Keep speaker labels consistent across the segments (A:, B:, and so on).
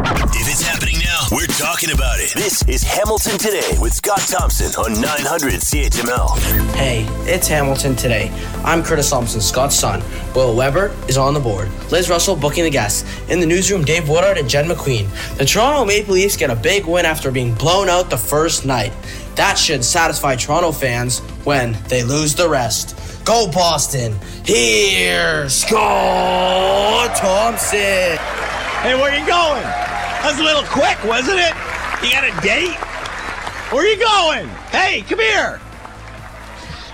A: If it's happening now, we're talking about it. This is Hamilton Today with Scott Thompson on 900 CHML.
B: Hey, it's Hamilton today. I'm Curtis Thompson, Scott's son. Will Weber is on the board. Liz Russell booking the guests. In the newsroom, Dave Woodard and Jen McQueen. The Toronto Maple Leafs get a big win after being blown out the first night. That should satisfy Toronto fans when they lose the rest. Go Boston! Here's Scott Thompson!
C: Hey, where are you going? That was a little quick, wasn't it? You got a date? Where are you going? Hey, come here.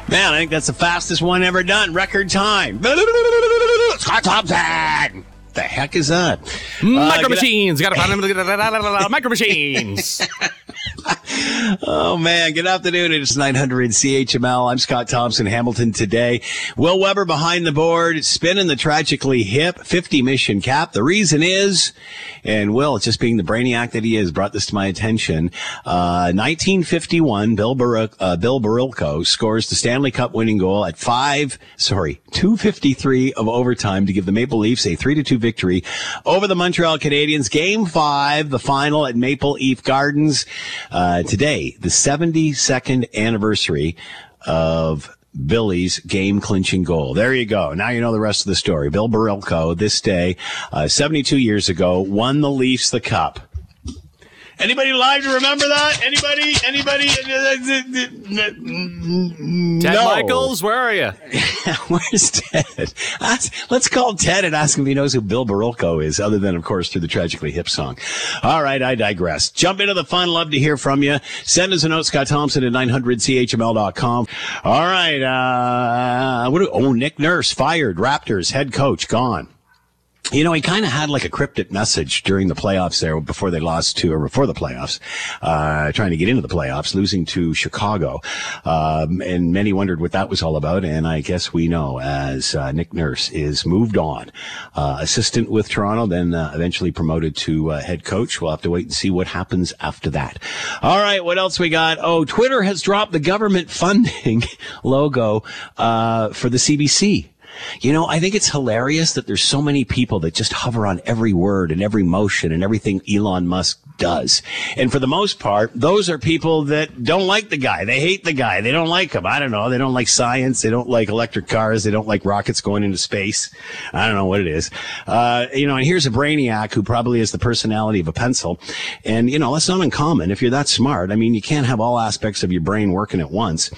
C: Man, I think that's the fastest one ever done. Record time. Scott Thompson. The heck is that?
D: Micro
C: Uh,
D: machines. Got to find them. Micro machines.
C: Oh man, good afternoon. It's 900 CHML. I'm Scott Thompson, Hamilton today. Will Weber behind the board, spinning the tragically hip 50 mission cap. The reason is, and Will, just being the brainiac that he is, brought this to my attention. Uh, 1951, Bill, Bar- uh, Bill Barilko scores the Stanley Cup winning goal at five, sorry, 253 of overtime to give the Maple Leafs a 3 to 2 victory over the Montreal Canadiens. Game five, the final at Maple Leaf Gardens. Uh, today, the 72nd anniversary of Billy's game clinching goal. There you go. Now you know the rest of the story. Bill Barilko, this day, uh, 72 years ago, won the Leafs the cup. Anybody live to remember that? Anybody? Anybody?
D: Ted
C: no.
D: Michaels, where are you?
C: Where's Ted? Let's call Ted and ask him if he knows who Bill Barilko is, other than, of course, through the Tragically Hip song. All right, I digress. Jump into the fun. Love to hear from you. Send us a note, Scott Thompson at 900CHML.com. All right. Uh, what do, oh, Nick Nurse fired. Raptors head coach gone. You know, he kind of had like a cryptic message during the playoffs there before they lost to, or before the playoffs, uh, trying to get into the playoffs, losing to Chicago. Um, and many wondered what that was all about. And I guess we know as uh, Nick Nurse is moved on, uh, assistant with Toronto, then uh, eventually promoted to uh, head coach. We'll have to wait and see what happens after that. All right. What else we got? Oh, Twitter has dropped the government funding logo, uh, for the CBC. You know, I think it's hilarious that there's so many people that just hover on every word and every motion and everything Elon Musk does. And for the most part, those are people that don't like the guy. They hate the guy. They don't like him. I don't know. They don't like science. They don't like electric cars. They don't like rockets going into space. I don't know what it is. Uh, you know, and here's a brainiac who probably has the personality of a pencil. And, you know, that's not uncommon. If you're that smart, I mean, you can't have all aspects of your brain working at once.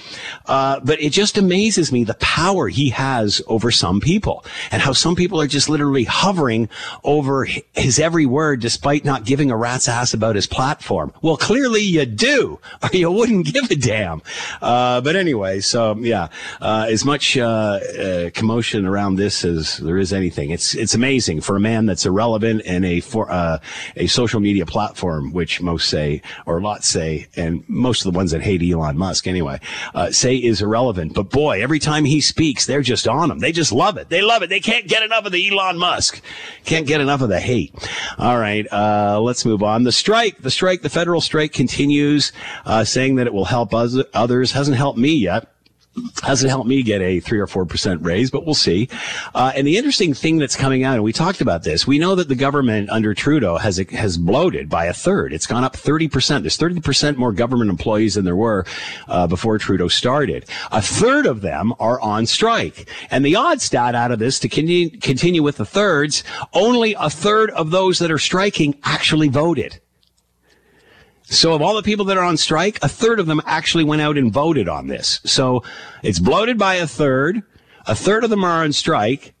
C: Uh, but it just amazes me the power he has over some people and how some people are just literally hovering over his every word despite not giving a rat's ass about his platform. Well, clearly you do, or you wouldn't give a damn. Uh, but anyway, so yeah, uh, as much uh, uh, commotion around this as there is anything. It's it's amazing for a man that's irrelevant and a for uh, a social media platform, which most say or lots say, and most of the ones that hate Elon Musk anyway, uh, say is irrelevant. But boy, every time he speaks, they're just on him. They just love it. They love it. They can't get enough of the Elon Musk. Can't get enough of the hate. All right, let's move on. The strike, the strike, the federal strike continues, uh, saying that it will help us, others. Hasn't helped me yet hasn't helped me get a three or four percent raise, but we'll see. Uh, and the interesting thing that's coming out, and we talked about this, we know that the government under Trudeau has has bloated by a third. It's gone up thirty percent. There's thirty percent more government employees than there were uh, before Trudeau started. A third of them are on strike, and the odd stat out of this to continue continue with the thirds, only a third of those that are striking actually voted. So of all the people that are on strike, a third of them actually went out and voted on this. So it's bloated by a third. A third of them are on strike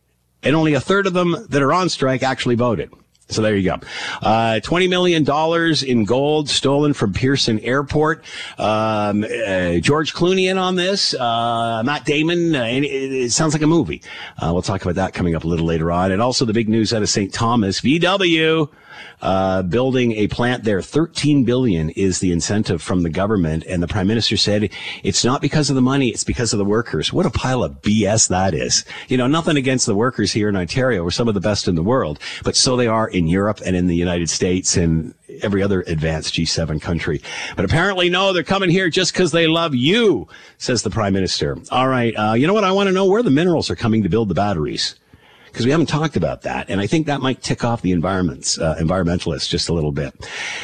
C: and only a third of them that are on strike actually voted. So there you go. Uh, $20 million in gold stolen from Pearson Airport. Um, uh, George Clooney in on this. Uh, Matt Damon. Uh, it, it sounds like a movie. Uh, we'll talk about that coming up a little later on. And also the big news out of St. Thomas. VW uh, building a plant there. 13 billion is the incentive from the government. And the prime minister said it's not because of the money. It's because of the workers. What a pile of BS that is. You know, nothing against the workers here in Ontario. We're some of the best in the world, but so they are in Europe and in the United States and every other advanced G7 country. But apparently, no, they're coming here just because they love you, says the prime minister. All right. Uh, you know what? I want to know where the minerals are coming to build the batteries because we haven't talked about that. And I think that might tick off the environments, uh, environmentalists just a little bit.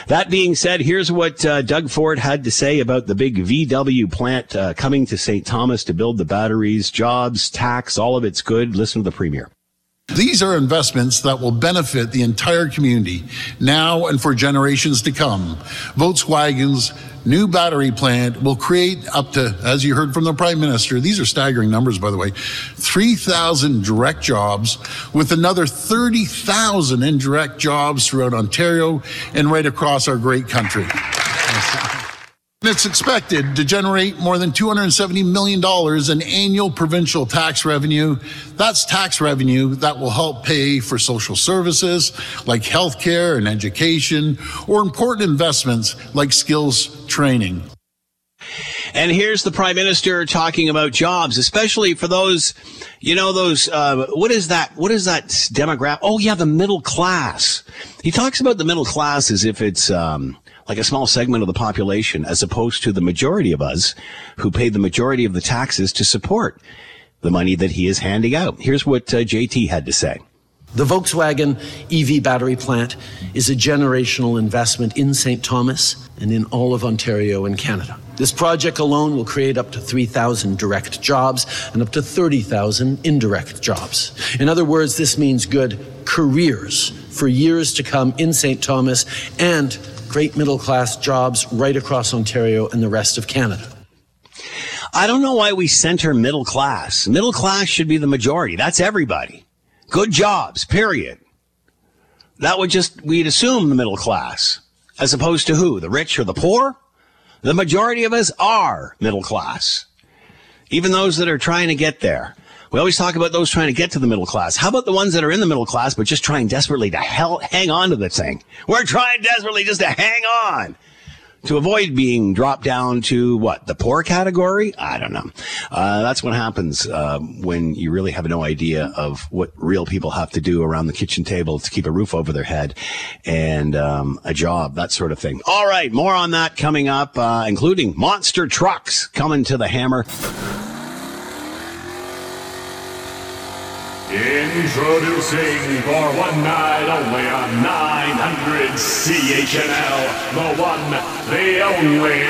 C: That being said, here's what uh, Doug Ford had to say about the big VW plant uh, coming to St. Thomas to build the batteries, jobs, tax, all of it's good. Listen to the premier.
E: These are investments that will benefit the entire community now and for generations to come. Volkswagen's new battery plant will create up to, as you heard from the Prime Minister, these are staggering numbers, by the way, 3,000 direct jobs with another 30,000 indirect jobs throughout Ontario and right across our great country. It's expected to generate more than $270 million in annual provincial tax revenue. That's tax revenue that will help pay for social services like healthcare and education, or important investments like skills training.
C: And here's the prime minister talking about jobs, especially for those, you know, those, uh, what is that? What is that demographic? Oh, yeah, the middle class. He talks about the middle class as if it's, um, like a small segment of the population, as opposed to the majority of us who pay the majority of the taxes to support the money that he is handing out. Here's what uh, JT had to say.
F: The Volkswagen EV battery plant is a generational investment in St. Thomas and in all of Ontario and Canada. This project alone will create up to 3,000 direct jobs and up to 30,000 indirect jobs. In other words, this means good careers for years to come in St. Thomas and great middle class jobs right across Ontario and the rest of Canada.
C: I don't know why we center middle class. Middle class should be the majority. That's everybody. Good jobs, period. That would just, we'd assume the middle class, as opposed to who? The rich or the poor? The majority of us are middle class. Even those that are trying to get there. We always talk about those trying to get to the middle class. How about the ones that are in the middle class, but just trying desperately to hell, hang on to the thing? We're trying desperately just to hang on to avoid being dropped down to what the poor category. I don't know. Uh, that's what happens uh, when you really have no idea of what real people have to do around the kitchen table to keep a roof over their head and um, a job, that sort of thing. All right, more on that coming up, uh, including monster trucks coming to the hammer.
G: Introducing for one night only on 900 CHML, the one, the only.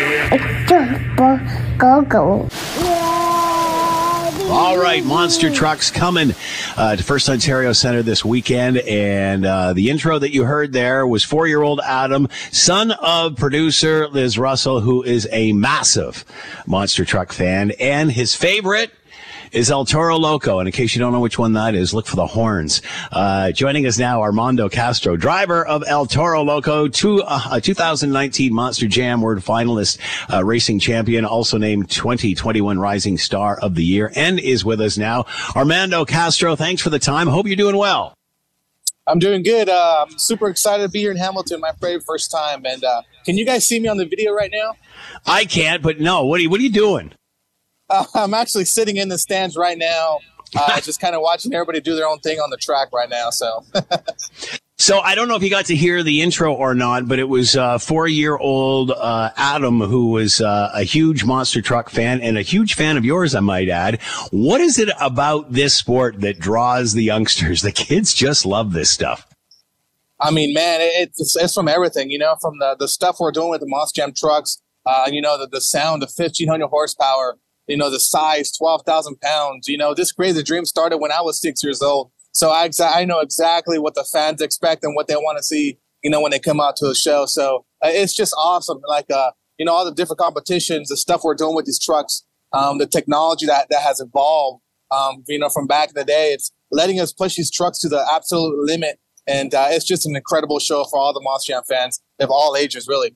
C: All right, monster trucks coming uh, to First Ontario Center this weekend, and uh, the intro that you heard there was four-year-old Adam, son of producer Liz Russell, who is a massive monster truck fan, and his favorite is El Toro Loco. And in case you don't know which one that is, look for the horns. Uh, joining us now, Armando Castro, driver of El Toro Loco, two, uh, 2019 Monster Jam World finalist, uh, racing champion, also named 2021 Rising Star of the Year, and is with us now. Armando Castro, thanks for the time. Hope you're doing well.
H: I'm doing good. Uh, I'm super excited to be here in Hamilton, my very first time. And uh, can you guys see me on the video right now?
C: I can't, but no. What are you, what are you doing?
H: Uh, I'm actually sitting in the stands right now, uh, just kind of watching everybody do their own thing on the track right now. So.
C: So I don't know if you got to hear the intro or not, but it was uh, four-year-old uh, Adam who was uh, a huge monster truck fan and a huge fan of yours, I might add. What is it about this sport that draws the youngsters? The kids just love this stuff.
H: I mean, man, it's it's from everything, you know, from the the stuff we're doing with the Monster Jam trucks, uh, you know, the the sound of 1,500 horsepower, you know, the size, 12,000 pounds. You know, this crazy dream started when I was six years old. So I, I know exactly what the fans expect and what they want to see, you know, when they come out to a show. So uh, it's just awesome. Like, uh, you know, all the different competitions, the stuff we're doing with these trucks, um, the technology that, that has evolved, um, you know, from back in the day, it's letting us push these trucks to the absolute limit. And uh, it's just an incredible show for all the Monster Jam fans of all ages, really.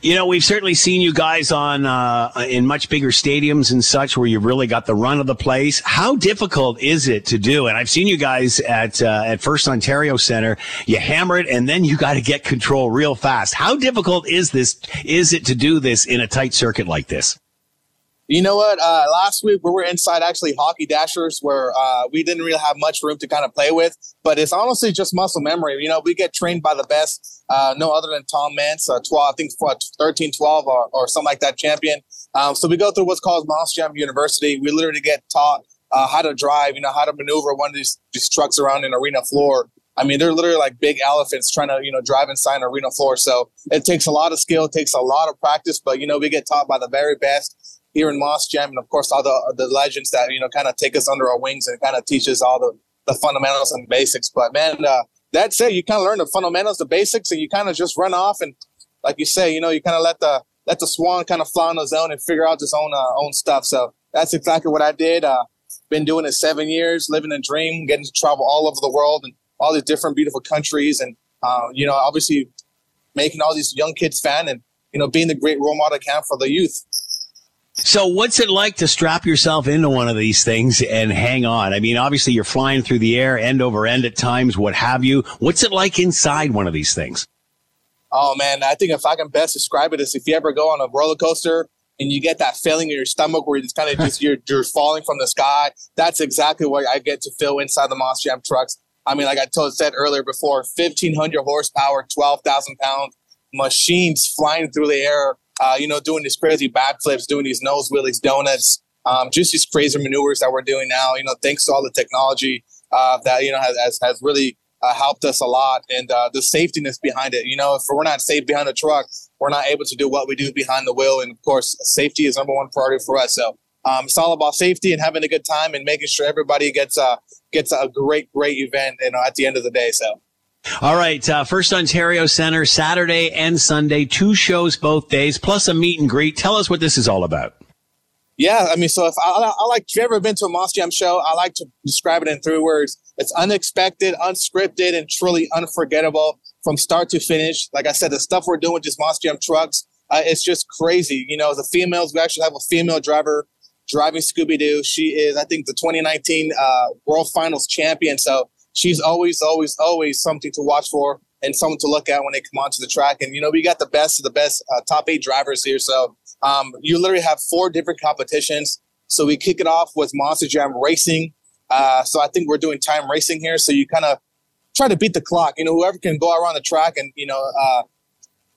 C: You know, we've certainly seen you guys on uh, in much bigger stadiums and such, where you've really got the run of the place. How difficult is it to do? And I've seen you guys at uh, at First Ontario Center. You hammer it, and then you got to get control real fast. How difficult is this? Is it to do this in a tight circuit like this?
H: You know what? Uh, last week we were inside actually hockey dashers where uh, we didn't really have much room to kind of play with, but it's honestly just muscle memory. You know, we get trained by the best, uh, no other than Tom uh, 12, I think what, 13, 12 or, or something like that champion. Um, so we go through what's called Monster Jam University. We literally get taught uh, how to drive, you know, how to maneuver one of these, these trucks around an arena floor. I mean, they're literally like big elephants trying to, you know, drive inside an arena floor. So it takes a lot of skill, takes a lot of practice, but, you know, we get taught by the very best here in Monster Jam. And of course, all the, the legends that, you know, kind of take us under our wings and kind of teach us all the, the fundamentals and basics. But man, uh, that's it. You kind of learn the fundamentals, the basics, and you kind of just run off. And like you say, you know, you kind of let the, let the swan kind of fly on his own and figure out his own, uh, own stuff. So that's exactly what I did. Uh, been doing it seven years, living a dream, getting to travel all over the world and all these different beautiful countries, and uh, you know, obviously making all these young kids fan and you know being the great role model can for the youth.
C: So, what's it like to strap yourself into one of these things and hang on? I mean, obviously, you're flying through the air, end over end at times, what have you. What's it like inside one of these things?
H: Oh man, I think if I can best describe it is if you ever go on a roller coaster and you get that feeling in your stomach where it's kind of just you're you're falling from the sky. That's exactly what I get to feel inside the Monster Jam trucks. I mean, like I told said earlier before, fifteen hundred horsepower, twelve thousand pounds machines flying through the air. Uh, you know, doing these crazy backflips, doing these nose wheelies, donuts, um, just these crazy maneuvers that we're doing now. You know, thanks to all the technology uh, that you know has has, really uh, helped us a lot, and uh, the safetyness behind it. You know, if we're not safe behind the truck, we're not able to do what we do behind the wheel. And of course, safety is number one priority for us. So um, it's all about safety and having a good time and making sure everybody gets a gets a great great event. You know, at the end of the day. So.
C: All right, uh, First Ontario Center, Saturday and Sunday, two shows both days, plus a meet and greet. Tell us what this is all about.
H: Yeah, I mean, so if I, I like, if you've ever been to a Monster Jam show, I like to describe it in three words: it's unexpected, unscripted, and truly unforgettable from start to finish. Like I said, the stuff we're doing with just Monster Jam trucks, uh, it's just crazy. You know, the females, we actually have a female driver driving Scooby Doo. She is, I think, the 2019 uh, World Finals champion. So she's always, always, always something to watch for and someone to look at when they come onto the track. And, you know, we got the best of the best uh, top eight drivers here. So um, you literally have four different competitions. So we kick it off with Monster Jam Racing. Uh, so I think we're doing time racing here. So you kind of try to beat the clock. You know, whoever can go around the track and you know, uh,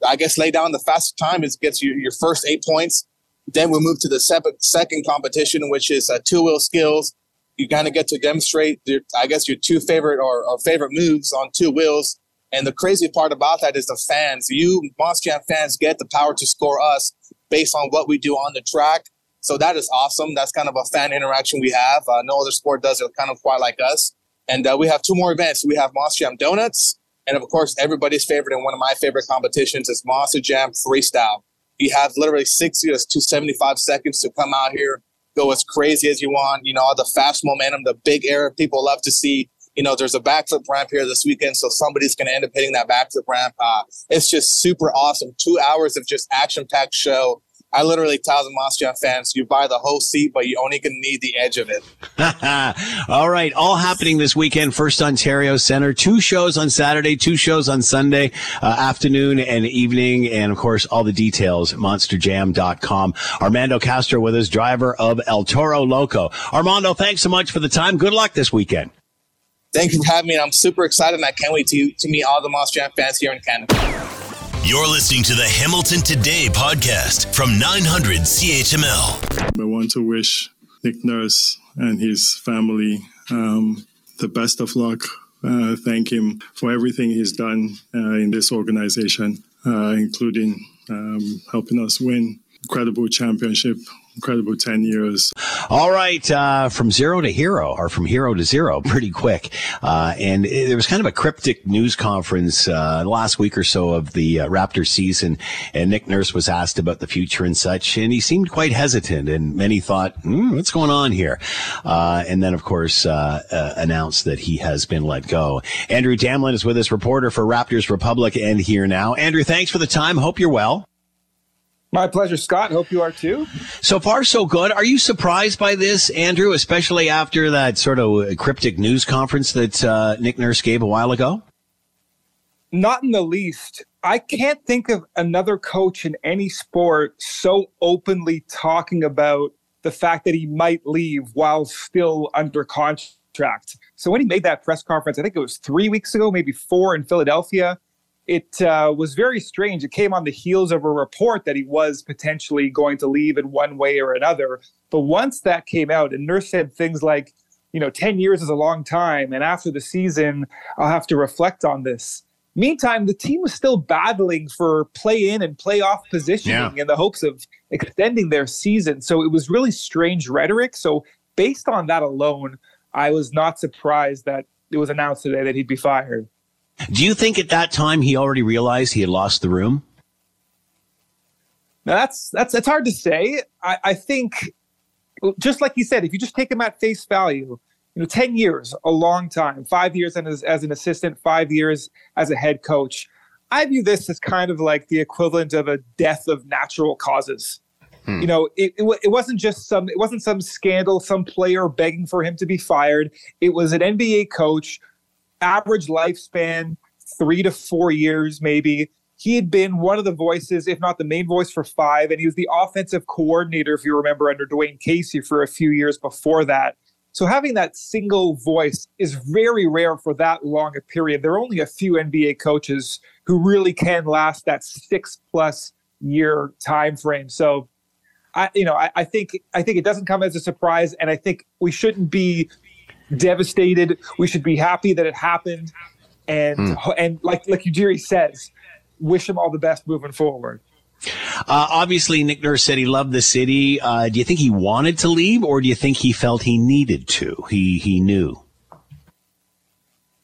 H: I guess lay down the fastest time is gets you your first eight points. Then we move to the second competition, which is uh, two wheel skills. You kind of get to demonstrate, your, I guess, your two favorite or, or favorite moves on two wheels. And the crazy part about that is the fans. You Monster Jam fans get the power to score us based on what we do on the track. So that is awesome. That's kind of a fan interaction we have. Uh, no other sport does it kind of quite like us. And uh, we have two more events. We have Monster Jam Donuts, and of course, everybody's favorite and one of my favorite competitions is Monster Jam Freestyle. You have literally 60 to 75 seconds to come out here, go as crazy as you want. You know, all the fast momentum, the big air people love to see. You know, there's a backflip ramp here this weekend, so somebody's going to end up hitting that backflip ramp. Uh, it's just super awesome. Two hours of just action packed show I literally tell the Monster Jam fans, you buy the whole seat, but you only can need the edge of it.
C: all right. All happening this weekend. First Ontario Center. Two shows on Saturday, two shows on Sunday, uh, afternoon and evening. And of course, all the details, monsterjam.com. Armando Castro with us, driver of El Toro Loco. Armando, thanks so much for the time. Good luck this weekend.
H: Thank you for having me. I'm super excited and I can't wait to, to meet all the Monster Jam fans here in Canada.
A: You're listening to the Hamilton Today podcast from 900 CHML.
I: I want to wish Nick Nurse and his family um, the best of luck. Uh, thank him for everything he's done uh, in this organization, uh, including um, helping us win incredible championship incredible 10 years.
C: All right. Uh, from zero to hero or from hero to zero pretty quick. Uh, and it, there was kind of a cryptic news conference, uh, last week or so of the uh, Raptor season. And Nick Nurse was asked about the future and such. And he seemed quite hesitant. And many thought, hmm, what's going on here? Uh, and then, of course, uh, announced that he has been let go. Andrew Damelin is with us, reporter for Raptors Republic and here now. Andrew, thanks for the time. Hope you're well.
J: My pleasure, Scott. Hope you are too.
C: So far, so good. Are you surprised by this, Andrew, especially after that sort of cryptic news conference that uh, Nick Nurse gave a while ago?
J: Not in the least. I can't think of another coach in any sport so openly talking about the fact that he might leave while still under contract. So when he made that press conference, I think it was three weeks ago, maybe four in Philadelphia, it uh, was very strange. It came on the heels of a report that he was potentially going to leave in one way or another. But once that came out, and Nurse said things like, you know, 10 years is a long time. And after the season, I'll have to reflect on this. Meantime, the team was still battling for play in and playoff positioning
C: Yeah.
J: in the hopes of extending their season. So it was really strange rhetoric. So, based on that alone, I was not surprised that it was announced today that he'd be fired.
C: Do you think at that time he already realized he had lost the room?
J: Now that's that's that's hard to say. I, I think, just like you said, if you just take him at face value, you know, ten years, a long time. Five years as, as an assistant, five years as a head coach. I view this as kind of like the equivalent of a death of natural causes.
C: Hmm.
J: You know, it, it, it wasn't just some it wasn't some scandal, some player begging for him to be fired. It was an NBA coach, average lifespan, three to four years maybe. He had been one of the voices, if not the main voice, for five, and he was the offensive coordinator, if you remember, under Dwayne Casey for a few years before that. So having that single voice is very rare for that long a period. There are only a few NBA coaches who really can last that six plus year time frame. So I you know, I, I think I think it doesn't come as a surprise, and I think we shouldn't be devastated. We should be happy that it happened, and and like like Ujiri says, wish him all the best moving forward.
C: Uh, obviously, Nick Nurse said he loved the city. Uh, do you think he wanted to leave, or do you think he felt he needed to? He he knew.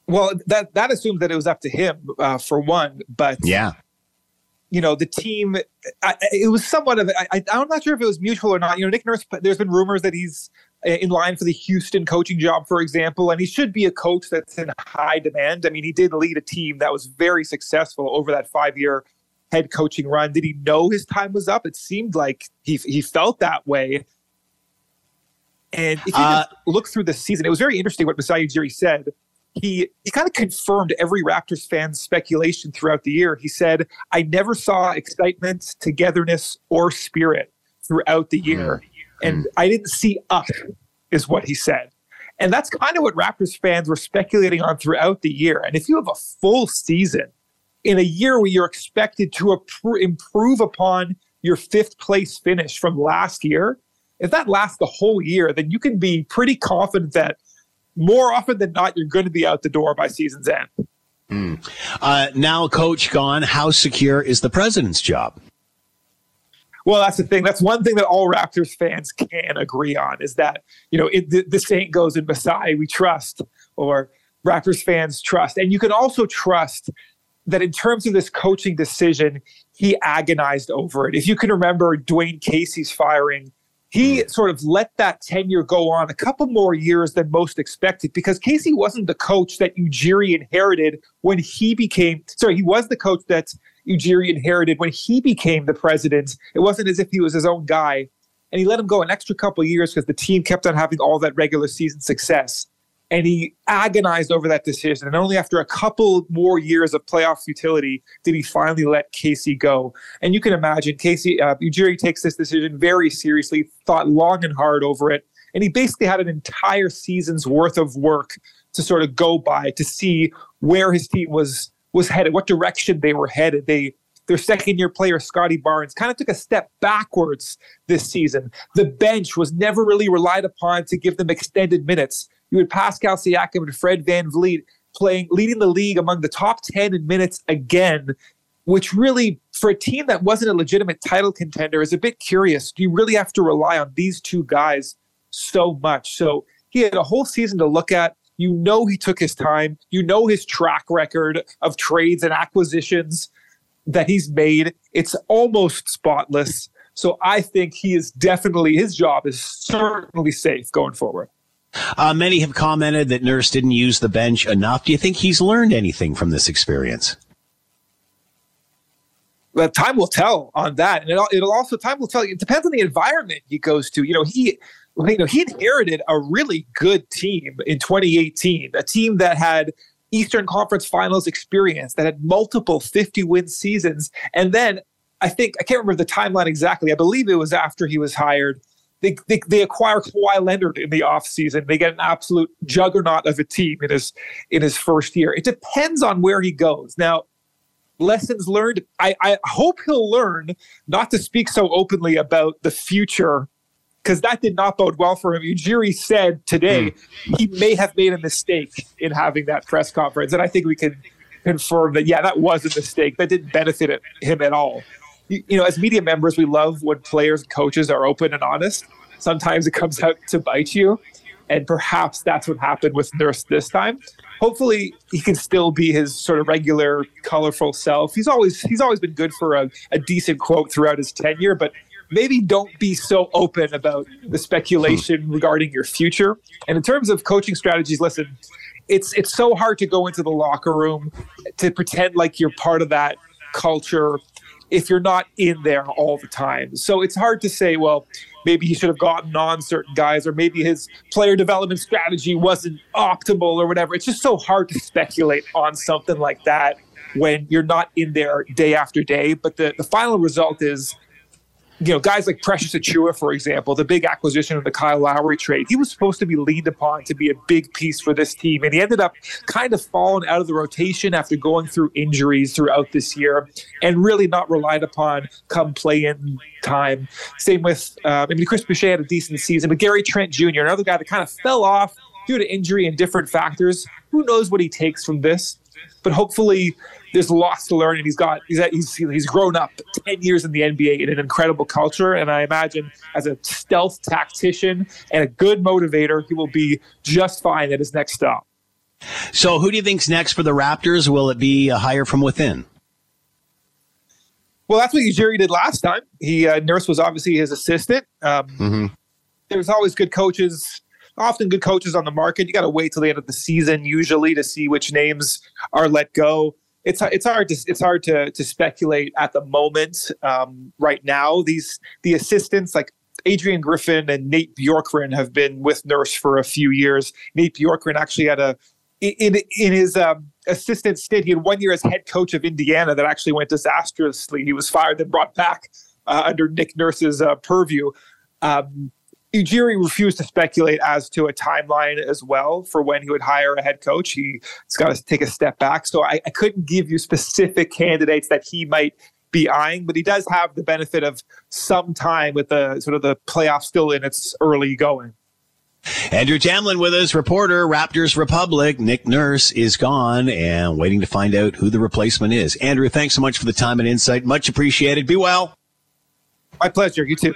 J: Well, that that assumes that it was up to him uh, for one, but
C: Yeah.
J: you know the team I, it was somewhat of I, I, i'm not sure if it was mutual or not you know nick nurse there's been rumors that he's in line for the houston coaching job for example and he should be a coach that's in high demand. I mean he did lead a team that was very successful over that five year head coaching run. Did he know his time was up? It seemed like he, he felt that way. And if you
C: Uh,
J: just look through the season it was very interesting what Masai Ujiri said. He he kind of confirmed every Raptors fan's speculation throughout the year. He said, "I never saw excitement, togetherness, or spirit throughout the year, and I didn't see up, is what he said. And that's kind of what Raptors fans were speculating on throughout the year. And if you have a full season in a year where you're expected to improve upon your fifth place finish from last year, if that lasts the whole year, then you can be pretty confident that more often than not, you're going to be out the door by season's end.
C: Uh, now, coach gone. How secure is the president's job?
J: Well, that's the thing. That's one thing that all Raptors fans can agree on is that, you know, it, the, the saying goes in Masai, we trust, or Raptors fans trust. And you can also trust that in terms of this coaching decision, he agonized over it. If you can remember Dwayne Casey's firing, he mm. sort of let that tenure go on a couple more years than most expected because Casey wasn't the coach that Ujiri inherited when he became, sorry, he was the coach that Ujiri inherited when he became the president. It wasn't as if he was his own guy. And he let him go an extra couple years because the team kept on having all that regular season success. And he agonized over that decision. And only after a couple more years of playoff futility did he finally let Casey go. And you can imagine Casey, uh, Ujiri takes this decision very seriously, thought long and hard over it. And he basically had an entire season's worth of work to sort of go by to see where his team was was headed, what direction they were headed. They their second year player, Scotty Barnes, kind of took a step backwards this season. The bench was never really relied upon to give them extended minutes. You had Pascal Siakam and Fred VanVleet playing, leading the league among the top 10 in minutes again, which really, for a team that wasn't a legitimate title contender, is a bit curious. Do you really have to rely on these two guys so much? So he had a whole season to look at. You know he took his time. You know his track record of trades and acquisitions that he's made. It's almost spotless. So I think he is definitely his job is certainly safe going forward.
C: Uh, many have commented that Nurse didn't use the bench enough. Do you think he's learned anything from this experience?
J: Well, time will tell on that, and it'll, it'll also time will tell. It depends on the environment he goes to. You know, he you know he inherited a really good team in 2018, a team that had Eastern Conference Finals experience, that had multiple 50 win seasons, and then I think I can't remember the timeline exactly. I believe it was after he was hired. They, they, they acquire Kawhi Leonard in the offseason. They get an absolute juggernaut of a team in his in his first year. It depends on where he goes. Now, lessons learned. I, I hope he'll learn not to speak so openly about the future because that did not bode well for him. Ujiri said today mm. he may have made a mistake in having that press conference. And I think we can confirm that, yeah, that was a mistake. That didn't benefit him at all. You, you know, as media members, we love when players and coaches are open and honest. Sometimes it comes out to bite you. And perhaps that's what happened with Nurse this time. Hopefully, he can still be his sort of regular, colorful self. He's always he's always been good for a, a decent quote throughout his tenure, but maybe don't be so open about the speculation hmm. regarding your future. And in terms of coaching strategies, listen, it's it's so hard to go into the locker room to pretend like you're part of that culture if you're not in there all the time. So it's hard to say, well, maybe he should have gotten on certain guys, or maybe his player development strategy wasn't optimal or whatever. It's just so hard to speculate on something like that when you're not in there day after day. But the, the final result is you know, guys like Precious Achiuwa, for example, the big acquisition of the Kyle Lowry trade, he was supposed to be leaned upon to be a big piece for this team. And he ended up kind of falling out of the rotation after going through injuries throughout this year and really not relied upon come play in time. Same with, uh, I mean, Chris Boucher had a decent season, but Gary Trent Jr., another guy that kind of fell off due to injury and different factors. Who knows what he takes from this? But hopefully, there's lots to learn, and he's got he's he's he's grown up ten years in the NBA in an incredible culture, and I imagine as a stealth tactician and a good motivator, he will be just fine at his next stop.
C: So, who do you think's next for the Raptors? Will it be a hire from within?
J: Well, that's what Ujiri did last time. He uh, Nurse was obviously his assistant. Um, mm-hmm. There's always good coaches often good coaches on the market. You got to wait till the end of the season usually to see which names are let go it's it's hard to it's hard to to speculate at the moment. Um, right now, these the assistants like Adrian Griffin and Nate Bjorkgren have been with Nurse for a few years. Nate Bjorkgren actually had a in in his um, assistant stint, he had one year as head coach of Indiana that actually went disastrously. He was fired and brought back uh, under Nick Nurse's uh, purview. Um, Ujiri refused to speculate as to a timeline as well for when he would hire a head coach. He's got to take a step back. So I, I couldn't give you specific candidates that he might be eyeing, but he does have the benefit of some time with the sort of the playoff still in its early going.
C: Andrew Damelin with us, reporter, Raptors Republic. Nick Nurse is gone and waiting to find out who the replacement is. Andrew, thanks so much for the time and insight. Much appreciated. Be well.
J: My pleasure. You too.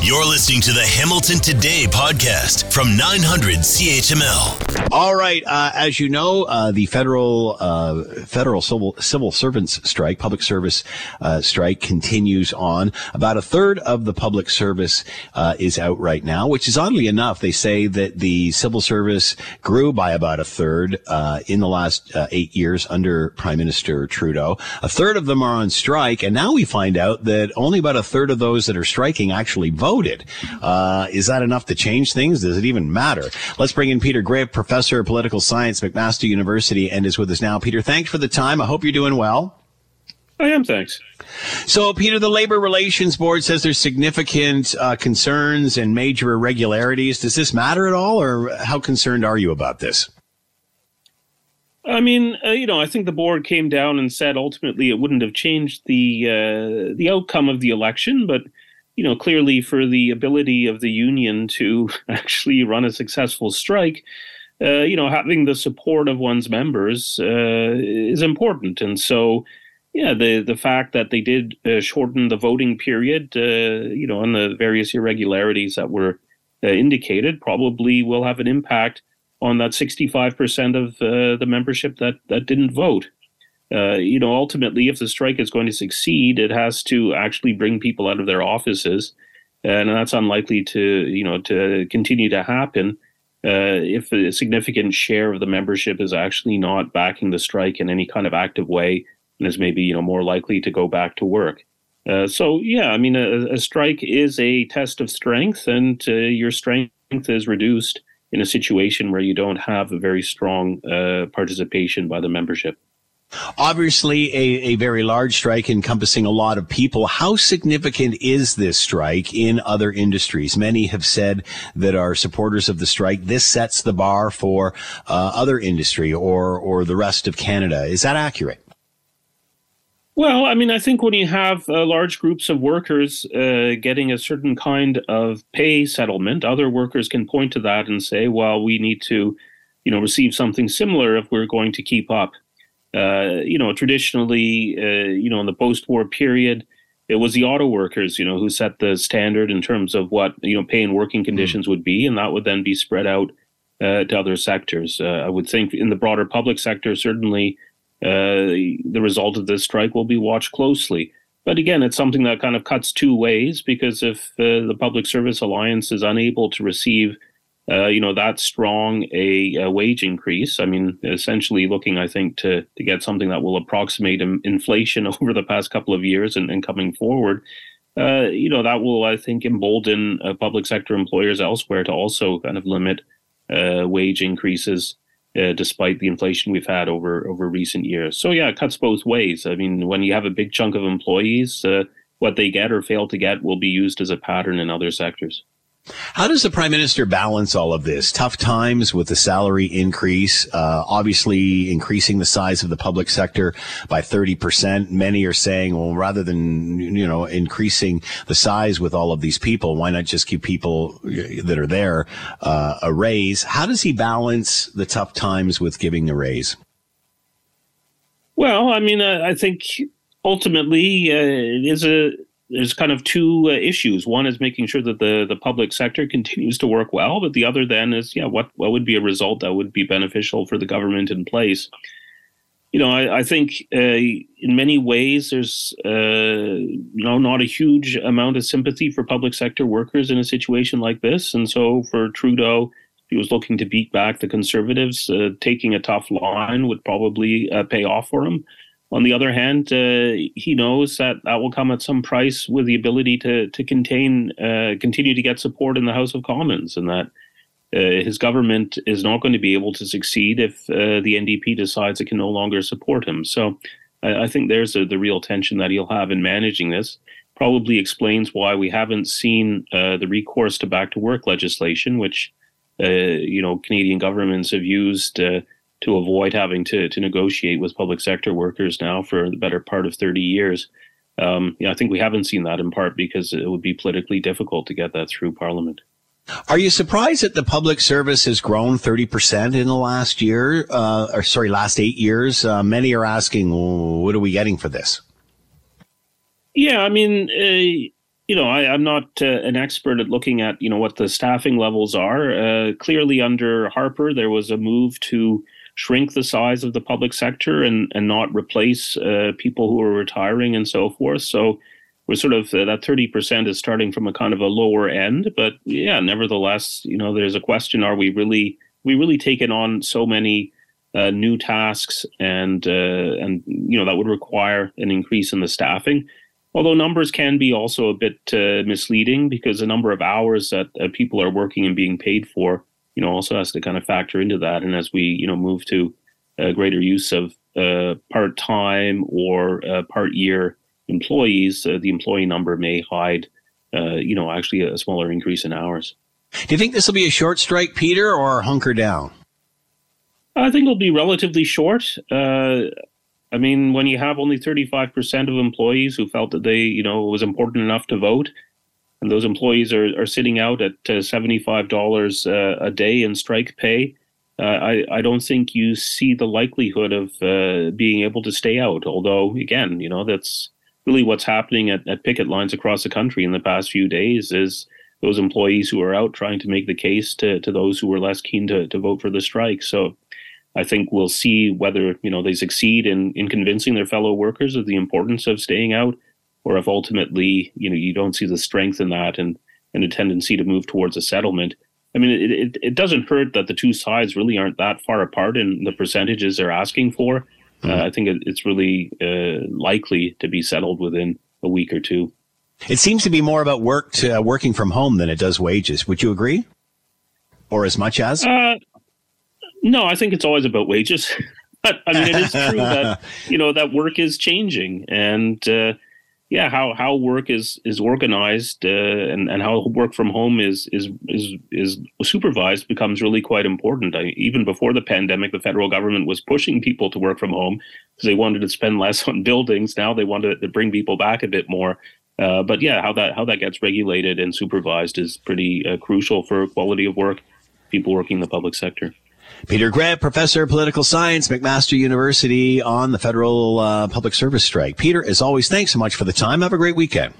A: You're listening to the Hamilton Today podcast from 900 CHML.
C: All right, uh, as you know, uh, the federal uh, federal civil civil servants strike, public service uh, strike, continues on. About a third of the public service uh, is out right now, which is oddly enough, they say that the civil service grew by about a third uh, in the last eight years under Prime Minister Trudeau. A third of them are on strike, and now we find out that only about a third of those that are striking actually vote voted. Uh, is that enough to change things? Does it even matter? Let's bring in Peter Graefe, professor of political science, McMaster University, and is with us now. Peter, thanks for the time. I hope you're doing well.
K: I am, thanks.
C: So, Peter, the Labor Relations Board says there's significant uh, concerns and major irregularities. Does this matter at all, or how concerned are you about this?
K: I mean, uh, you know, I think the board came down and said ultimately it wouldn't have changed the uh, the outcome of the election, but you know, clearly for the ability of the union to actually run a successful strike, uh, you know, having the support of one's members uh, is important. And so, yeah, the the fact that they did uh, shorten the voting period, uh, you know, on the various irregularities that were uh, indicated, probably will have an impact on that 65% of uh, the membership that that didn't vote uh, you know, ultimately, if the strike is going to succeed, it has to actually bring people out of their offices, and that's unlikely to, you know, to continue to happen uh, if a significant share of the membership is actually not backing the strike in any kind of active way and is maybe, you know, more likely to go back to work. Uh, so, yeah, I mean, a, a, strike is a test of strength, and uh, your strength is reduced in a situation where you don't have a very strong uh, participation by the membership.
C: Obviously, a, a very large strike encompassing a lot of people. How significant is this strike in other industries? Many have said that are supporters of the strike. This sets the bar for uh, other industry or or the rest of Canada. Is that accurate?
K: Well, I mean, I think when you have uh, large groups of workers uh, getting a certain kind of pay settlement, other workers can point to that and say, "Well, we need to, you know, receive something similar if we're going to keep up." Uh, you know, traditionally, uh, you know, in the post-war period, it was the auto workers, you know, who set the standard in terms of what you know pay and working conditions mm. would be, and that would then be spread out uh, to other sectors. Uh, I would think in the broader public sector, certainly uh, the result of this strike will be watched closely. But again, it's something that kind of cuts two ways because if uh, the Public Service Alliance is unable to receive, uh, you know, that strong a, a, wage increase, I mean, essentially looking, I think, to to get something that will approximate inflation over the past couple of years and, and coming forward. Uh, you know that will, I think, embolden uh, public sector employers elsewhere to also kind of limit uh, wage increases uh, despite the inflation we've had over over recent years. So yeah, it cuts both ways. I mean, when you have a big chunk of employees, uh, what they get or fail to get will be used as a pattern in other sectors.
C: How does the prime minister balance all of this? Tough times with the salary increase, uh, obviously increasing the size of the public sector by 30%. Many are saying, well, rather than, you know, increasing the size with all of these people, why not just give people that are there uh, a raise? How does he balance the tough times with giving a raise?
K: Well, I mean, uh, I think ultimately uh, it is a there's kind of two uh, issues. One is making sure that the the public sector continues to work well, but the other then is yeah, what what would be a result that would be beneficial for the government in place? You know, I, I think uh, in many ways there's uh, you know not a huge amount of sympathy for public sector workers in a situation like this, and so for Trudeau, he was looking to beat back the Conservatives. Uh, taking a tough line would probably uh, pay off for him. On the other hand, uh, he knows that that will come at some price with the ability to to contain uh, continue to get support in the House of Commons, and that uh, his government is not going to be able to succeed if uh, the NDP decides it can no longer support him. So, I, I think there's a, the real tension that he'll have in managing this. Probably explains why we haven't seen uh, the recourse to back to work legislation, which uh, you know Canadian governments have used to avoid having to to negotiate with public sector workers now for the better part of 30 years. Um, yeah, I think we haven't seen that in part because it would be politically difficult to get that through Parliament.
C: Are you surprised that the public service has grown 30% in the last year, uh, or sorry, last eight years? Uh, many are asking, well, what are we getting for this?
K: Yeah, I mean, uh, you know, I, am not uh, an expert at looking at, you know, what the staffing levels are. Uh, clearly, under Harper, there was a move to shrink the size of the public sector and and not replace uh, people who are retiring and so forth. So we're sort of uh, that 30% is starting from a kind of a lower end, but yeah, nevertheless, you know, there's a question: Are we really we really taken on so many uh, new tasks and uh, and you know that would require an increase in the staffing? Although numbers can be also a bit uh, misleading because the number of hours that uh, people are working and being paid for you know also has to kind of factor into that. And as we you know move to a greater use of uh, part time or uh, part year employees, uh, the employee number may hide uh, you know actually a smaller increase in hours.
C: Do you think this will be a short strike, Peter, or hunker down?
K: I think it'll be relatively short. Uh, I mean, when you have only 35% of employees who felt that they, you know, it was important enough to vote, and those employees are, are sitting out at uh, $75 uh, a day in strike pay, uh, I, I don't think you see the likelihood of uh, being able to stay out. Although, again, you know, that's really what's happening at, at picket lines across the country in the past few days is those employees who are out trying to make the case to, to those who were less keen to, to vote for the strike. So I think we'll see whether, you know, they succeed in, in convincing their fellow workers of the importance of staying out or if ultimately you know you don't see the strength in that and and a tendency to move towards a settlement. I mean, it, it, it doesn't hurt that the two sides really aren't that far apart in the percentages they're asking for. Mm-hmm. Uh, I think it, it's really uh, likely to be settled within a week or two.
C: It seems to be more about work to, uh, working from home than it does wages. Would you agree? Or as much as?
K: Uh, no, I think it's always about wages. but I mean, it is true that you know that work is changing, and uh, yeah, how how work is is organized uh, and and how work from home is is is is supervised becomes really quite important. I, even before the pandemic, the federal government was pushing people to work from home because they wanted to spend less on buildings. Now they wanted to bring people back a bit more. Uh, but yeah, how that how that gets regulated and supervised is pretty uh, crucial for quality of work. People working in the public sector.
C: Peter Grant, professor of political science, McMaster University, on the federal uh, public service strike. Peter, as always, thanks so much for the time. Have a great weekend.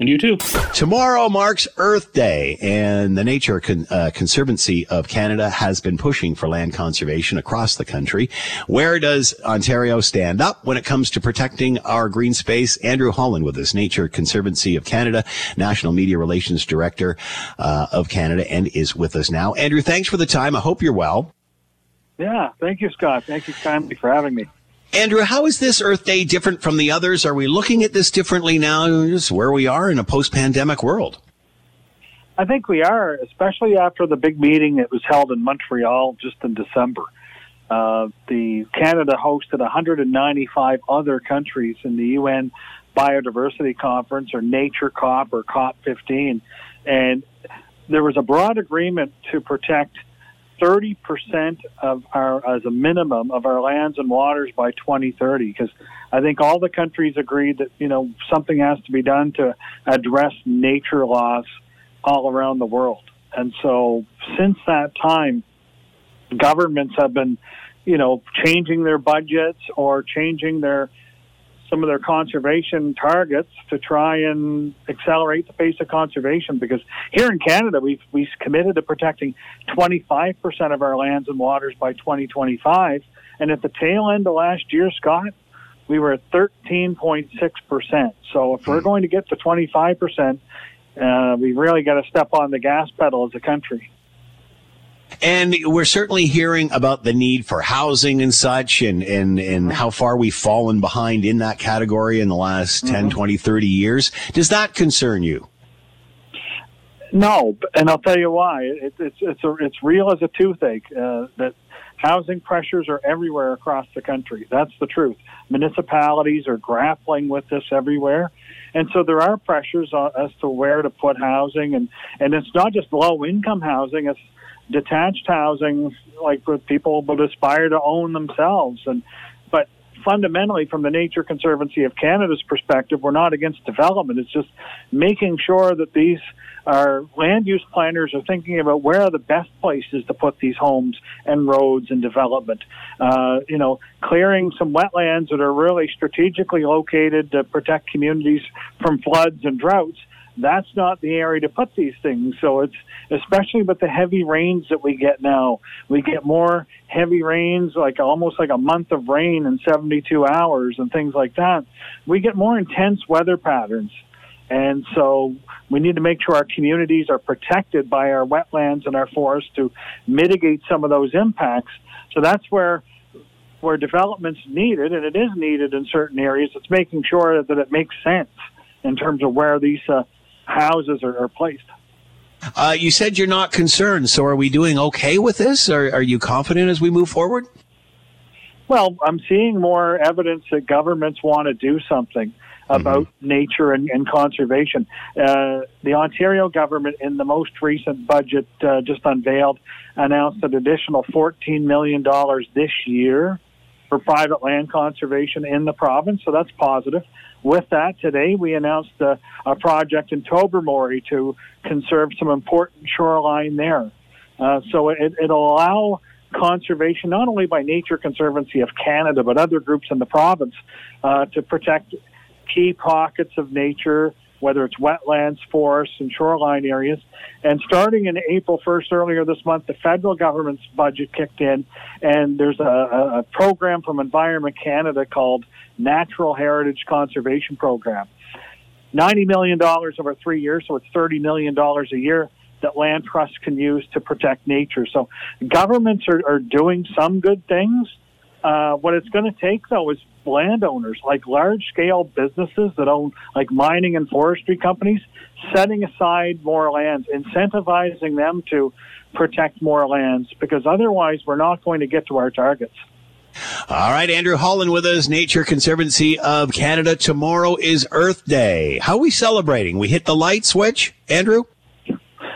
K: And you too.
C: Tomorrow marks Earth Day, and the Nature Con- uh, Conservancy of Canada has been pushing for land conservation across the country. Where does Ontario stand up when it comes to protecting our green space? Andrew Holland with us, Nature Conservancy of Canada, National Media Relations Director uh, of Canada, and is with us now. Andrew, thanks for the time. I hope you're well.
L: Yeah, thank you, Scott. Thank you kindly for having me.
C: Andrew, how is this Earth Day different from the others? Are we looking at this differently now, just where we are in a post pandemic world?
L: I think we are, especially after the big meeting that was held in Montreal just in December. Uh, the Canada hosted 195 other countries in the UN Biodiversity Conference, or Nature COP, or COP 15, and there was a broad agreement to protect 30% of our, as a minimum, of our lands and waters by 2030. Because I think all the countries agreed that, you know, something has to be done to address nature loss all around the world. And so since that time, governments have been, you know, changing their budgets or changing their some of their conservation targets to try and accelerate the pace of conservation. Because here in Canada, we've we've committed to protecting 25% of our lands and waters by 2025, and at the tail end of last year, Scott, we were at 13.6%. So if we're going to get to 25%, uh, we really got to step on the gas pedal as a country.
C: And we're certainly hearing about the need for housing and such and, and, and how far we've fallen behind in that category in the last mm-hmm. 10, 20, 30 years. Does that concern you?
L: No, and I'll tell you why. It, it's it's a, it's real as a toothache. Uh, that housing pressures are everywhere across the country. That's the truth. Municipalities are grappling with this everywhere, and so there are pressures as to where to put housing, and and it's not just low income housing. It's detached housing, like what people would aspire to own themselves. And but fundamentally, from the Nature Conservancy of Canada's perspective, we're not against development. It's just making sure that these our land use planners are thinking about where are the best places to put these homes and roads and development. Uh, you know, clearing some wetlands that are really strategically located to protect communities from floods and droughts that's not the area to put these things. So it's especially with the heavy rains that we get now. We get more heavy rains, like almost like a month of rain in 72 hours and things like that. We get more intense weather patterns. And so we need to make sure our communities are protected by our wetlands and our forests to mitigate some of those impacts. So that's where where development's needed, and it is needed in certain areas. It's making sure that it makes sense in terms of where these uh, houses are, are placed.
C: Uh, you said you're not concerned, so are we doing okay with this? Are, are you confident as we move forward?
L: Well, I'm seeing more evidence that governments want to do something about mm-hmm. nature and, and conservation. Uh, the Ontario government, in the most recent budget uh, just unveiled, announced an additional $14 million this year for private land conservation in the province, so that's positive. With that, today we announced a, a project in Tobermory to conserve some important shoreline there. Uh, so it, it'll allow conservation, not only by Nature Conservancy of Canada, but other groups in the province, uh, to protect key pockets of nature whether it's wetlands, forests, and shoreline areas. And starting in April 1st, earlier this month, the federal government's budget kicked in, and there's a, a program from Environment Canada called Natural Heritage Conservation Program. $90 million over three years, so it's $30 million a year that land trusts can use to protect nature. So governments are, are doing some good things. Uh, what it's going to take, though, is landowners, like large scale businesses that own like mining and forestry companies, setting aside more lands, incentivizing them to protect more lands, because otherwise we're not going to get to our targets.
C: All right, Andrew Holland with us, Nature Conservancy of Canada. Tomorrow is Earth Day. How are we celebrating? We hit the light switch, Andrew?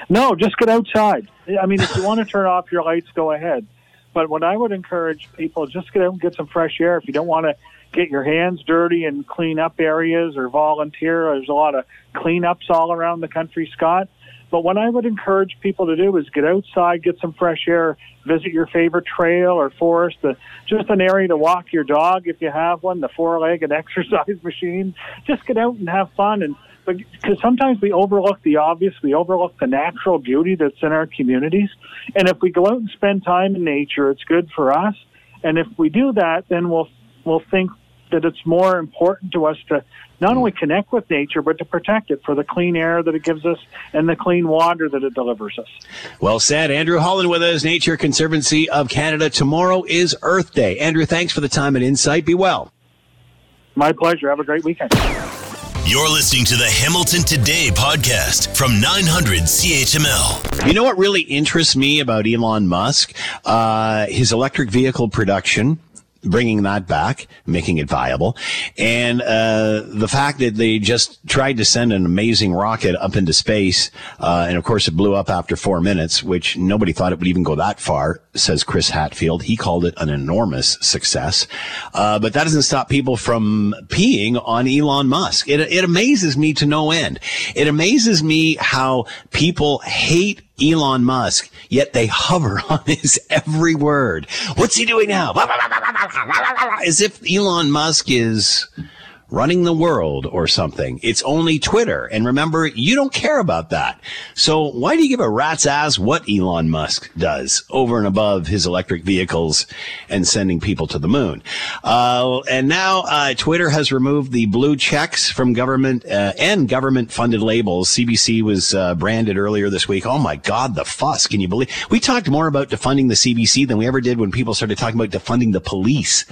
L: No, just get outside. I mean, if you want to turn off your lights, go ahead. But what I would encourage people, just get out and get some fresh air. If you don't want to get your hands dirty and clean up areas or volunteer, there's a lot of cleanups all around the country, Scott. But what I would encourage people to do is get outside, get some fresh air, visit your favorite trail or forest, uh, just an area to walk your dog if you have one, the four-legged exercise machine. Just get out and have fun and because sometimes we overlook the obvious, we overlook the natural beauty that's in our communities. And if we go out and spend time in nature, it's good for us. And if we do that, then we'll we'll think that it's more important to us to not only connect with nature, but to protect it for the clean air that it gives us and the clean water that it delivers us.
C: Well said. Andrew Holland with us, Nature Conservancy of Canada. Tomorrow is Earth Day. Andrew, thanks for the time and insight. Be well.
L: My pleasure. Have a great weekend.
A: You're listening to the Hamilton Today podcast from 900 CHML.
C: You know what really interests me about Elon Musk? Uh, his electric vehicle production bringing that back, making it viable, and uh, the fact that they just tried to send an amazing rocket up into space, uh, and of course it blew up after four minutes, which nobody thought it would even go that far, says Chris Hadfield. He called it an enormous success, uh, but that doesn't stop people from peeing on Elon Musk. It, it amazes me to no end. It amazes me how people hate Elon Musk, yet they hover on his every word. What's he doing now? As if Elon Musk is running the world or something. It's only Twitter. And remember, you don't care about that. So why do you give a rat's ass what Elon Musk does over and above his electric vehicles and sending people to the moon? Uh, and now uh, Twitter has removed the blue checks from government uh, and government funded labels. CBC was uh, branded earlier this week. Oh my God, the fuss. Can you believe? We talked more about defunding the CBC than we ever did when people started talking about defunding the police.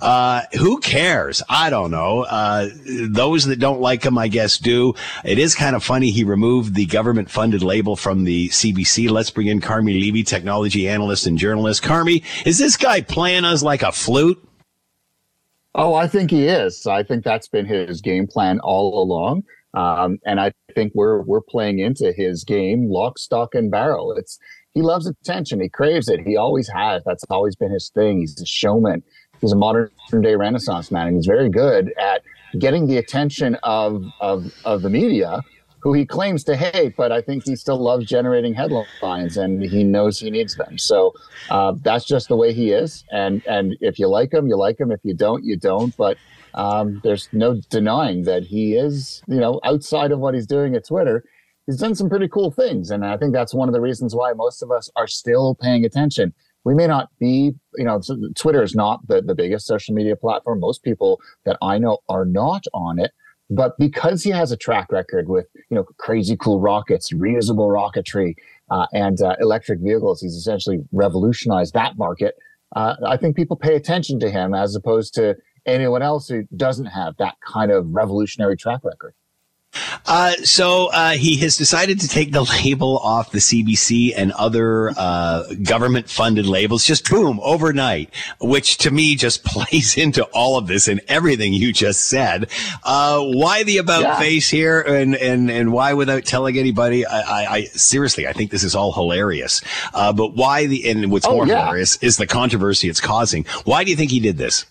C: Uh, who cares? I don't know. Uh, those that don't like him, I guess, do. It is kind of funny. He removed the government funded label from the CBC. Let's bring in Carmi Levy, technology analyst and journalist. Carmi, is this guy playing us like a flute?
M: Oh, I think he is. I think that's been his game plan all along. Um, and I think we're we're playing into his game, lock, stock, and barrel. It's he loves attention. He craves it. He always has. That's always been his thing. He's a showman. He's a modern day Renaissance man, and he's very good at getting the attention of, of, of the media who he claims to hate, but I think he still loves generating headlines and he knows he needs them. So uh, that's just the way he is. And and if you like him, you like him. If you don't, you don't. But um, there's no denying that he is, you know, outside of what he's doing at Twitter, he's done some pretty cool things. And I think that's one of the reasons why most of us are still paying attention we may not be, you know, Twitter is not the, the biggest social media platform. Most people that I know are not on it. But because he has a track record with, you know, crazy cool rockets, reusable rocketry, uh, and uh, electric vehicles, he's essentially revolutionized that market. Uh, I think people pay attention to him as opposed to anyone else who doesn't have that kind of revolutionary track record.
C: Uh, so uh, he has decided to take the label off the CBC and other uh, government-funded labels, just boom, overnight, which to me just plays into all of this and everything you just said. Uh, why the about yeah. face here, and, and and why without telling anybody? I, I, I seriously, I think this is all hilarious. Uh, but why the and what's oh, more yeah. hilarious is the controversy it's causing. Why do you think he did this?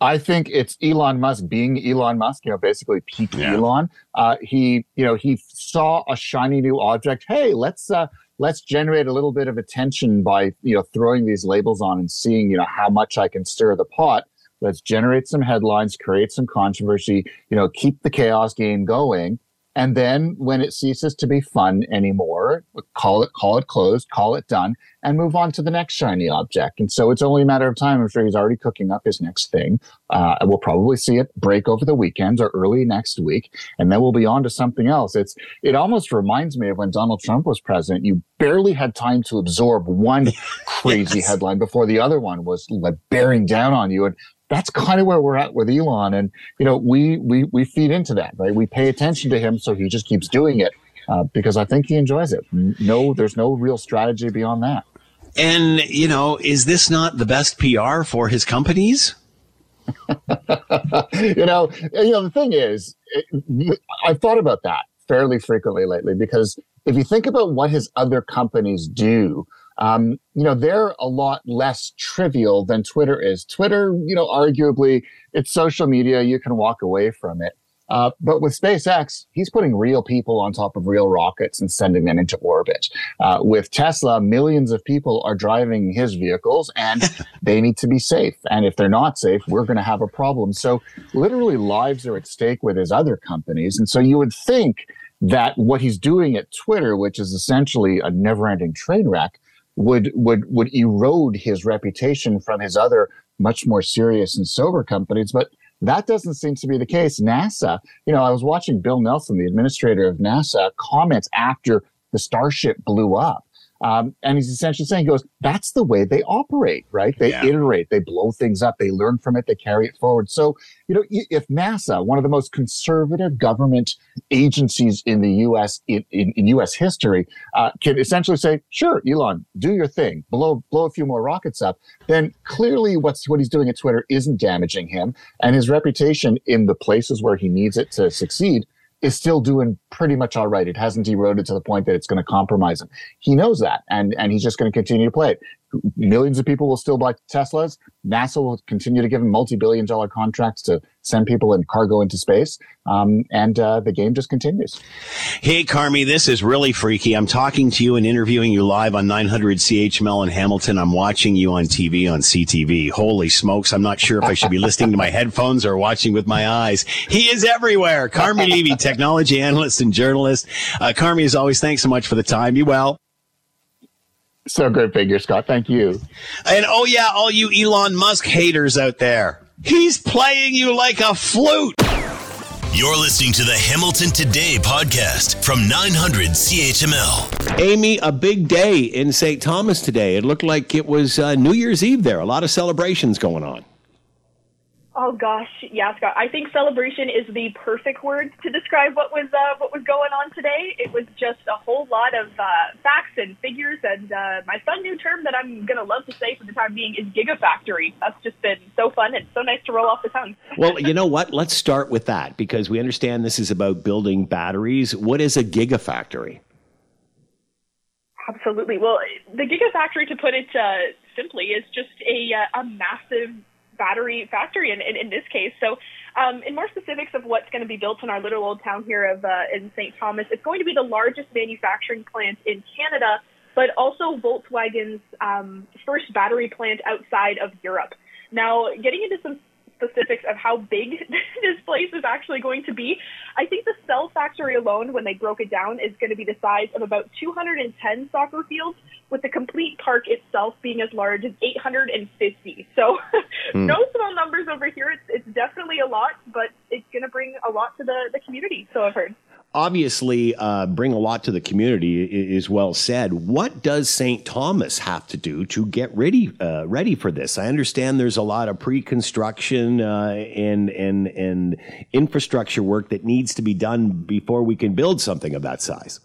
M: I think it's Elon Musk being Elon Musk, you know, basically peak yeah. Elon. Uh, he, you know, he saw a shiny new object. Hey, let's uh, let's generate a little bit of attention by you know throwing these labels on and seeing you know how much I can stir the pot. Let's generate some headlines, create some controversy, you know, keep the chaos game going. And then when it ceases to be fun anymore, call it call it closed, call it done, and move on to the next shiny object. And so it's only a matter of time. I'm sure he's already cooking up his next thing. Uh, we'll probably see it break over the weekends or early next week, and then we'll be on to something else. It's it almost reminds me of when Donald Trump was president. You barely had time to absorb one crazy yes. headline before the other one was like bearing down on you. And that's kind of where we're at with Elon. And, you know, we, we, we feed into that, right? We pay attention to him. So he just keeps doing it uh, because I think he enjoys it. No, there's no real strategy beyond that.
C: And, you know, is this not the best PR for his companies?
M: you know, you know, the thing is, it, I've thought about that fairly frequently lately because if you think about what his other companies do, um, you know, they're a lot less trivial than Twitter is. Twitter, you know, arguably it's social media. You can walk away from it. Uh, but with SpaceX, he's putting real people on top of real rockets and sending them into orbit. Uh, with Tesla, millions of people are driving his vehicles and they need to be safe. And if they're not safe, we're going to have a problem. So literally lives are at stake with his other companies. And so you would think that what he's doing at Twitter, which is essentially a never ending train wreck, would, would, would erode his reputation from his other much more serious and sober companies. But that doesn't seem to be the case. NASA, you know, I was watching Bill Nelson, the administrator of NASA, comments after the Starship blew up. Um, and he's essentially saying, he goes, that's the way they operate, right? They
C: Yeah.
M: iterate, they blow things up, they learn from it, they carry it forward. So, you know, if NASA, one of the most conservative government agencies in the U.S. in, in, in U.S. history, uh, can essentially say, sure, Elon, do your thing, blow blow a few more rockets up, then clearly what's what he's doing at Twitter isn't damaging him, and his reputation in the places where he needs it to succeed is still doing pretty much all right. It hasn't eroded to the point that it's going to compromise him. He knows that, and and he's just going to continue to play it. Millions of people will still buy Teslas. NASA will continue to give him multi-billion dollar contracts to send people in cargo into space, um, and uh, the game just continues.
C: Hey, Carmi, this is really freaky. I'm talking to you and interviewing you live on 900 CHML in Hamilton. I'm watching you on TV on CTV. Holy smokes. I'm not sure if I should be listening to my headphones or watching with my eyes. He is everywhere. Carmi Levy, technology analyst and journalist. Uh, Carmi, as always, thanks so much for the time. You well?
M: So great figure, Scott. Thank you.
C: And oh, yeah, all you Elon Musk haters out there. He's playing you like a flute.
A: You're listening to the Hamilton Today podcast from 900 CHML.
N: Amy, a big day in St. Thomas today. It looked like it was uh, New Year's Eve there. A lot of celebrations going on.
O: Oh gosh, yeah, Scott. I think celebration is the perfect word to describe what was uh, what was going on today. It was just a whole lot of uh, facts and figures, and uh, my fun new term that I'm gonna love to say for the time being is gigafactory. That's just been so fun and so nice to roll off the tongue.
N: Well, you know what? Let's start with that because we understand this is about building batteries. What is a gigafactory?
O: Absolutely. Well, the Gigafactory, to put it uh, simply, is just a, uh, a massive battery factory in, in, in this case. So, um, in more specifics of what's going to be built in our little old town here of uh, in St. Thomas, it's going to be the largest manufacturing plant in Canada, but also Volkswagen's um, first battery plant outside of Europe. Now, getting into some specifics of how big this place is actually going to be, I think the cell factory alone, when they broke it down, is going to be the size of about 210 soccer fields, with the complete park itself being as large as 850. So,
N: Hmm.
O: no small numbers over here. It's, it's definitely a lot, but it's going to bring a lot to the, the community, so I've heard.
N: Obviously, uh, bring a lot to the community is well said. What does St. Thomas have to do to get ready uh, ready for this? I understand there's a lot of pre-construction uh, and and and infrastructure work that needs to be done before we can build something of that size.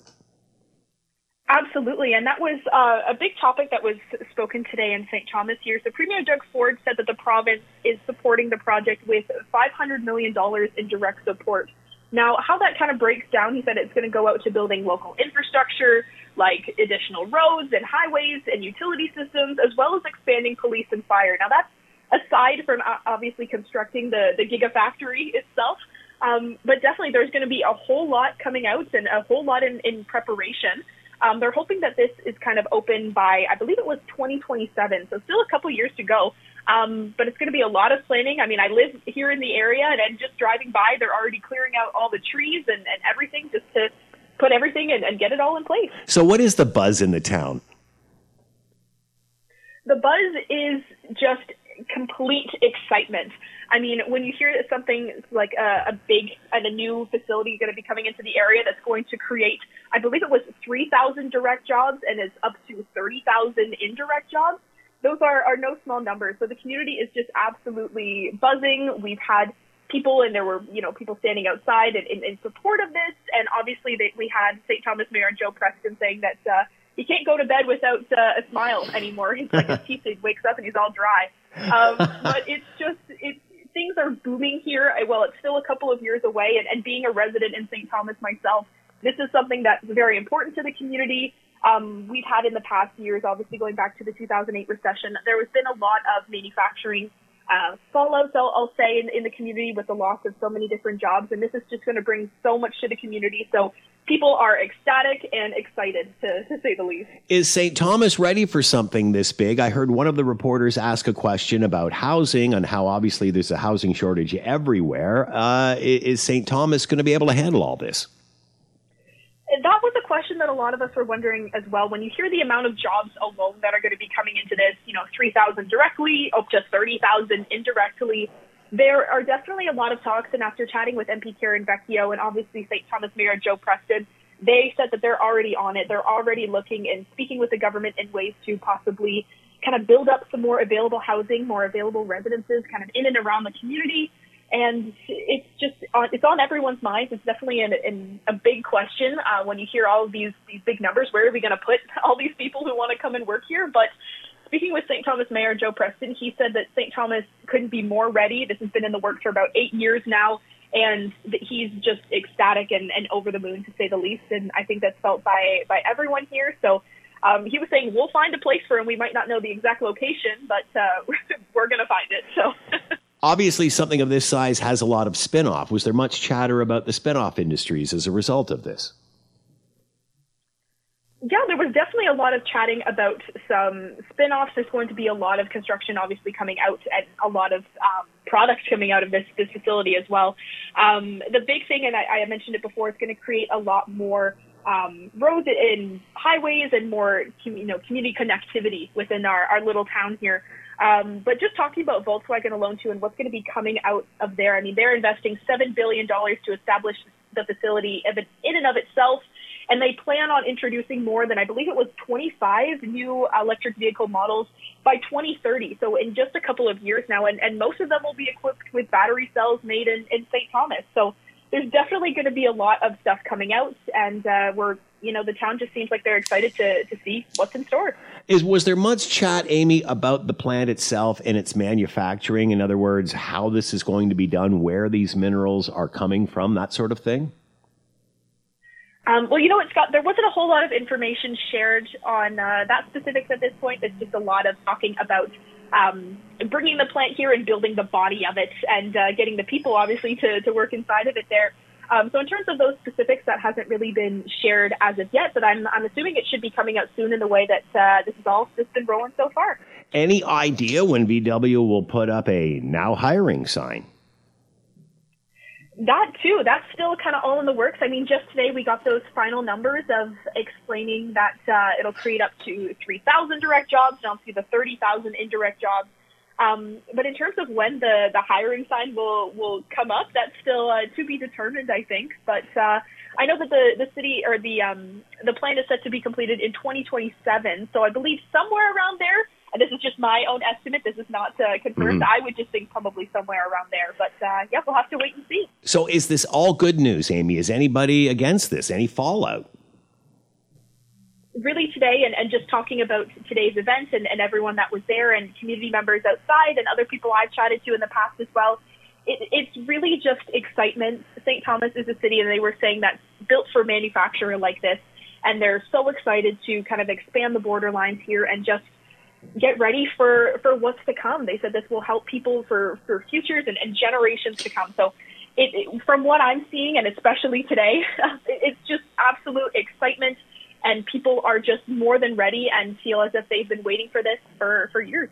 O: Absolutely, and that was uh, a big topic that was spoken today in St. Thomas here. So Premier Doug Ford said that the province is supporting the project with $500 million in direct support. Now, how that kind of breaks down, he said it's going to go out to building local infrastructure, like additional roads and highways and utility systems, as well as expanding police and fire. Now, that's aside from uh, obviously constructing the, the gigafactory itself. Um, but definitely, there's going to be a whole lot coming out and a whole lot in, in preparation. Um, they're hoping that this is kind of open by, I believe it was 2027, so still a couple years to go. Um, but it's going to be a lot of planning. I mean, I live here in the area, and I'm just driving by, they're already clearing out all the trees and, and everything just to put everything and, and get it all in place.
N: So, what is the buzz in the town?
O: the buzz is just complete excitement. I mean, when you hear that something like a, a big and a new facility is going to be coming into the area that's going to create, I believe it was 3,000 direct jobs and is up to 30,000 indirect jobs. Those are, are no small numbers. So the community is just absolutely buzzing. We've had people and there were, you know, people standing outside in, in, in support of this. And obviously they, we had St. Thomas Mayor Joe Preston saying that, uh, he can't go to bed without uh, a smile anymore. He's like his teeth he wakes up and he's all dry. Um, but it's just it's things are booming here. I- Well, it's still a couple of years away, and, and being a resident in St. Thomas myself, this is something that's very important to the community. Um, we've had in the past years, obviously going back to the 2008 recession, there has been a lot of manufacturing uh, fallouts, I'll, I'll say, in, in the community with the loss of so many different jobs, and this is just going to bring so much to the community. So people are ecstatic and excited, to, to say the least.
N: Is St. Thomas ready for something this big? I heard one of the reporters ask a question about housing and how obviously there's a housing shortage everywhere. Uh, is St. Thomas going to be able to handle all this?
O: That was a question that a lot of us were wondering as well. When you hear the amount of jobs alone that are going to be coming into this, you know, 3,000 directly, up to 30,000 indirectly, there are definitely a lot of talks. And after chatting with MP Karen Vecchio and obviously St. Thomas Mayor Joe Preston, they said that they're already on it. They're already looking and speaking with the government in ways to possibly kind of build up some more available housing, more available residences kind of in and around the community and it's just on, it's on everyone's minds. It's definitely an, an, a big question uh, when you hear all of these these big numbers. Where are we going to put all these people who want to come and work here? But speaking with St. Thomas Mayor Joe Preston, he said that St. Thomas couldn't be more ready. This has been in the works for about eight years now, and that he's just ecstatic and, and over the moon to say the least. And I think that's felt by by everyone here. So. Um, he was saying we'll find a place for him. We might not know the exact location, but uh, we're going to find it. So
N: Obviously, something of this size has a lot of spin-off. Was there much chatter about the spin-off industries as a result of this?
O: Yeah, there was definitely a lot of chatting about some spin-offs. There's going to be a lot of construction obviously coming out and a lot of um, products coming out of this, this facility as well. Um, the big thing, and I, I mentioned it before, it's going to create a lot more um, roads and highways and more you know, community connectivity within our, our little town here. Um, but just talking about Volkswagen alone too and what's going to be coming out of there, I mean, they're investing $7 billion to establish the facility in and of itself and they plan on introducing more than I believe it was 25 new electric vehicle models by 2030. So in just a couple of years now, and, and most of them will be equipped with battery cells made in, in St. Thomas. So there's definitely going to be a lot of stuff coming out, and uh, we're you know the town just seems like they're excited to to see what's in store.
N: Is was there much chat, Amy, about the plant itself and its manufacturing? In other words, how this is going to be done, where these minerals are coming from, that sort of thing.
O: Um, well, you know what, Scott? There wasn't a whole lot of information shared on uh, that specifics at this point. It's just a lot of talking about um, bringing the plant here and building the body of it and uh, getting the people, obviously, to, to work inside of it there. Um, so in terms of those specifics, that hasn't really been shared as of yet, but I'm, I'm assuming it should be coming out soon in the way that uh, this has all just been rolling so far.
N: Any idea when VW will put up a now hiring sign?
O: That too, that's still kind of all in the works. I mean, just today we got those final numbers of explaining that uh, it'll create up to 3,000 direct jobs and obviously the 30,000 indirect jobs. Um, but in terms of when the, the hiring sign will, will come up, that's still uh, to be determined, I think. But uh, I know that the, the city or the um, the plan is set to be completed in 2027. So I believe somewhere around there. And this is just my own estimate. This is not uh, confirmed.
N: Mhm.
O: I would just think probably somewhere around there. But uh, yeah, we'll have to wait and see.
N: So, is this all good news, Amy? Is anybody against this? Any fallout?
O: really today and, and just talking about today's event and, and everyone that was there and community members outside and other people I've chatted to in the past as well. It, it's really just excitement. St. Thomas is a city, and they were saying that's built for manufacturing like this, and they're so excited to kind of expand the border lines here and just get ready for, for what's to come. They said this will help people for, for futures and, and generations to come. So it, it, from what I'm seeing, and especially today, it's just absolute excitement and people are just more than ready and feel as if they've been waiting for this for, for years.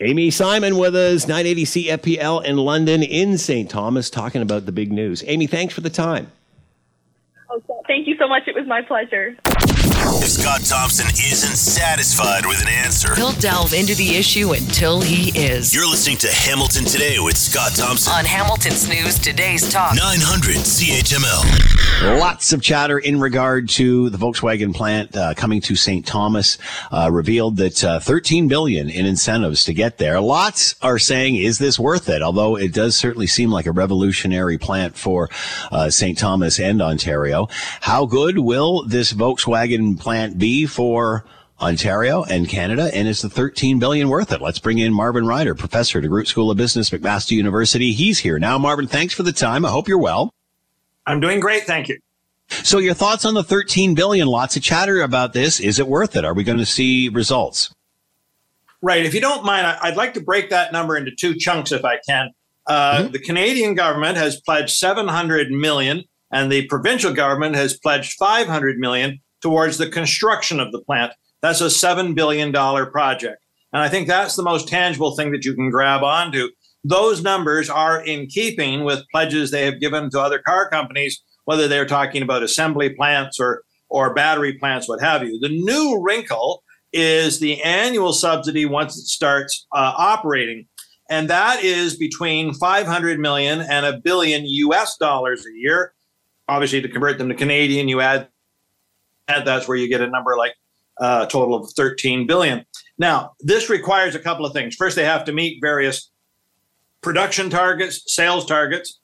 N: Amy Simon with us, 980 CFPL in London, in St. Thomas, talking about the big news. Amy, thanks for the time.
O: Okay. Thank you so much. It was my pleasure.
A: If Scott Thompson isn't satisfied with an answer,
P: He'll delve into the issue until he is.
A: you're listening to Hamilton Today with Scott Thompson.
P: On Hamilton's News Today's Talk.
A: 900 CHML.
C: Lots of chatter in regard to the Volkswagen plant uh, coming to St. Thomas. Uh, revealed that uh, 13 billion in incentives to get there. Lots are saying, "Is this worth it?" Although it does certainly seem like a revolutionary plant for uh, St. Thomas and Ontario. How good will this Volkswagen plant? be for Ontario and Canada, and is the 13 billion worth it? Let's bring in Marvin Ryder, professor at DeGroote School of Business, McMaster University. He's here now. Marvin, thanks for the time. I hope you're well.
Q: I'm doing great, thank you.
C: So, your thoughts on the 13 billion? Lots of chatter about this. Is it worth it? Are we going to see results?
Q: Right. If you don't mind, I'd like to break that number into two chunks if I can. Uh, mm-hmm. The Canadian government has pledged 700 million, and the provincial government has pledged 500 million towards the construction of the plant. That's a $7 billion project. And I think that's the most tangible thing that you can grab onto. Those numbers are in keeping with pledges they have given to other car companies, whether they're talking about assembly plants or, or battery plants, what have you. The new wrinkle is the annual subsidy once it starts uh, operating. And that is between 500 million and a billion US dollars a year. Obviously, to convert them to Canadian, you add, add that's where you get a number like uh, total of 13 billion. Now, this requires a couple of things. First, they have to meet various production targets, sales targets,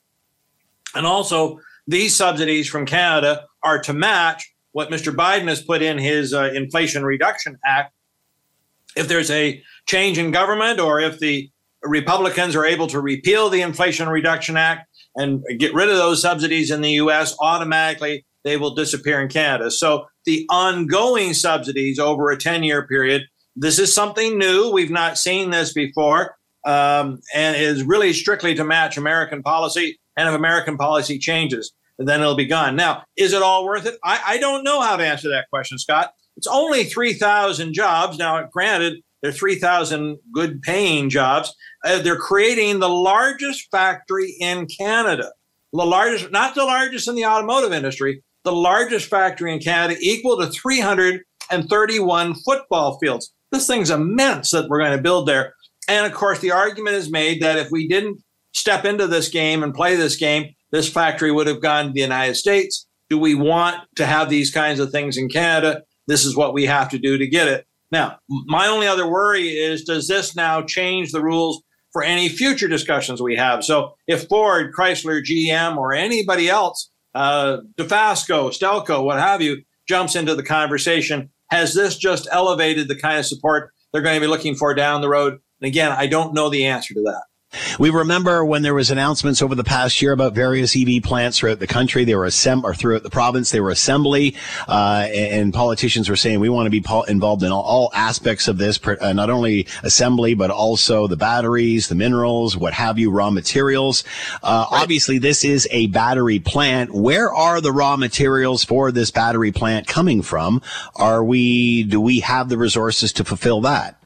Q: and also these subsidies from Canada are to match what Mr. Biden has put in his uh, Inflation Reduction Act. If there's a change in government or if the Republicans are able to repeal the Inflation Reduction Act and get rid of those subsidies in the US, automatically they will disappear in Canada. So the ongoing subsidies over a 10 year period, this is something new. We've not seen this before. Um, and is really strictly to match American policy. And if American policy changes, then it'll be gone. Now, is it all worth it? I, I don't know how to answer that question, Scott. It's only 3,000 jobs. Now, granted, they're 3,000 good paying jobs. Uh, they're creating the largest factory in Canada. The largest, not the largest in the automotive industry, the largest factory in Canada, equal to 331 football fields. This thing's immense that we're going to build there. And of course, the argument is made that if we didn't step into this game and play this game, this factory would have gone to the United States. Do we want to have these kinds of things in Canada? This is what we have to do to get it. Now, my only other worry is does this now change the rules for any future discussions we have? So if Ford, Chrysler, GM, or anybody else, uh, Dofasco, Stelco, what have you, jumps into the conversation, has this just elevated the kind of support they're going to be looking for down the road? And again, I don't know the answer to that.
C: We remember when there was announcements over the past year about various EV plants throughout the country. They were assemb- or throughout the province. They were assembly, uh, and politicians were saying we want to be po- involved in all, all, aspects of this, uh, not only assembly but also the batteries, the minerals, what have you, raw materials. Uh, right. Obviously, this is a battery plant. Where are the raw materials for this battery plant coming from? Are we? Do we have the resources to fulfill that?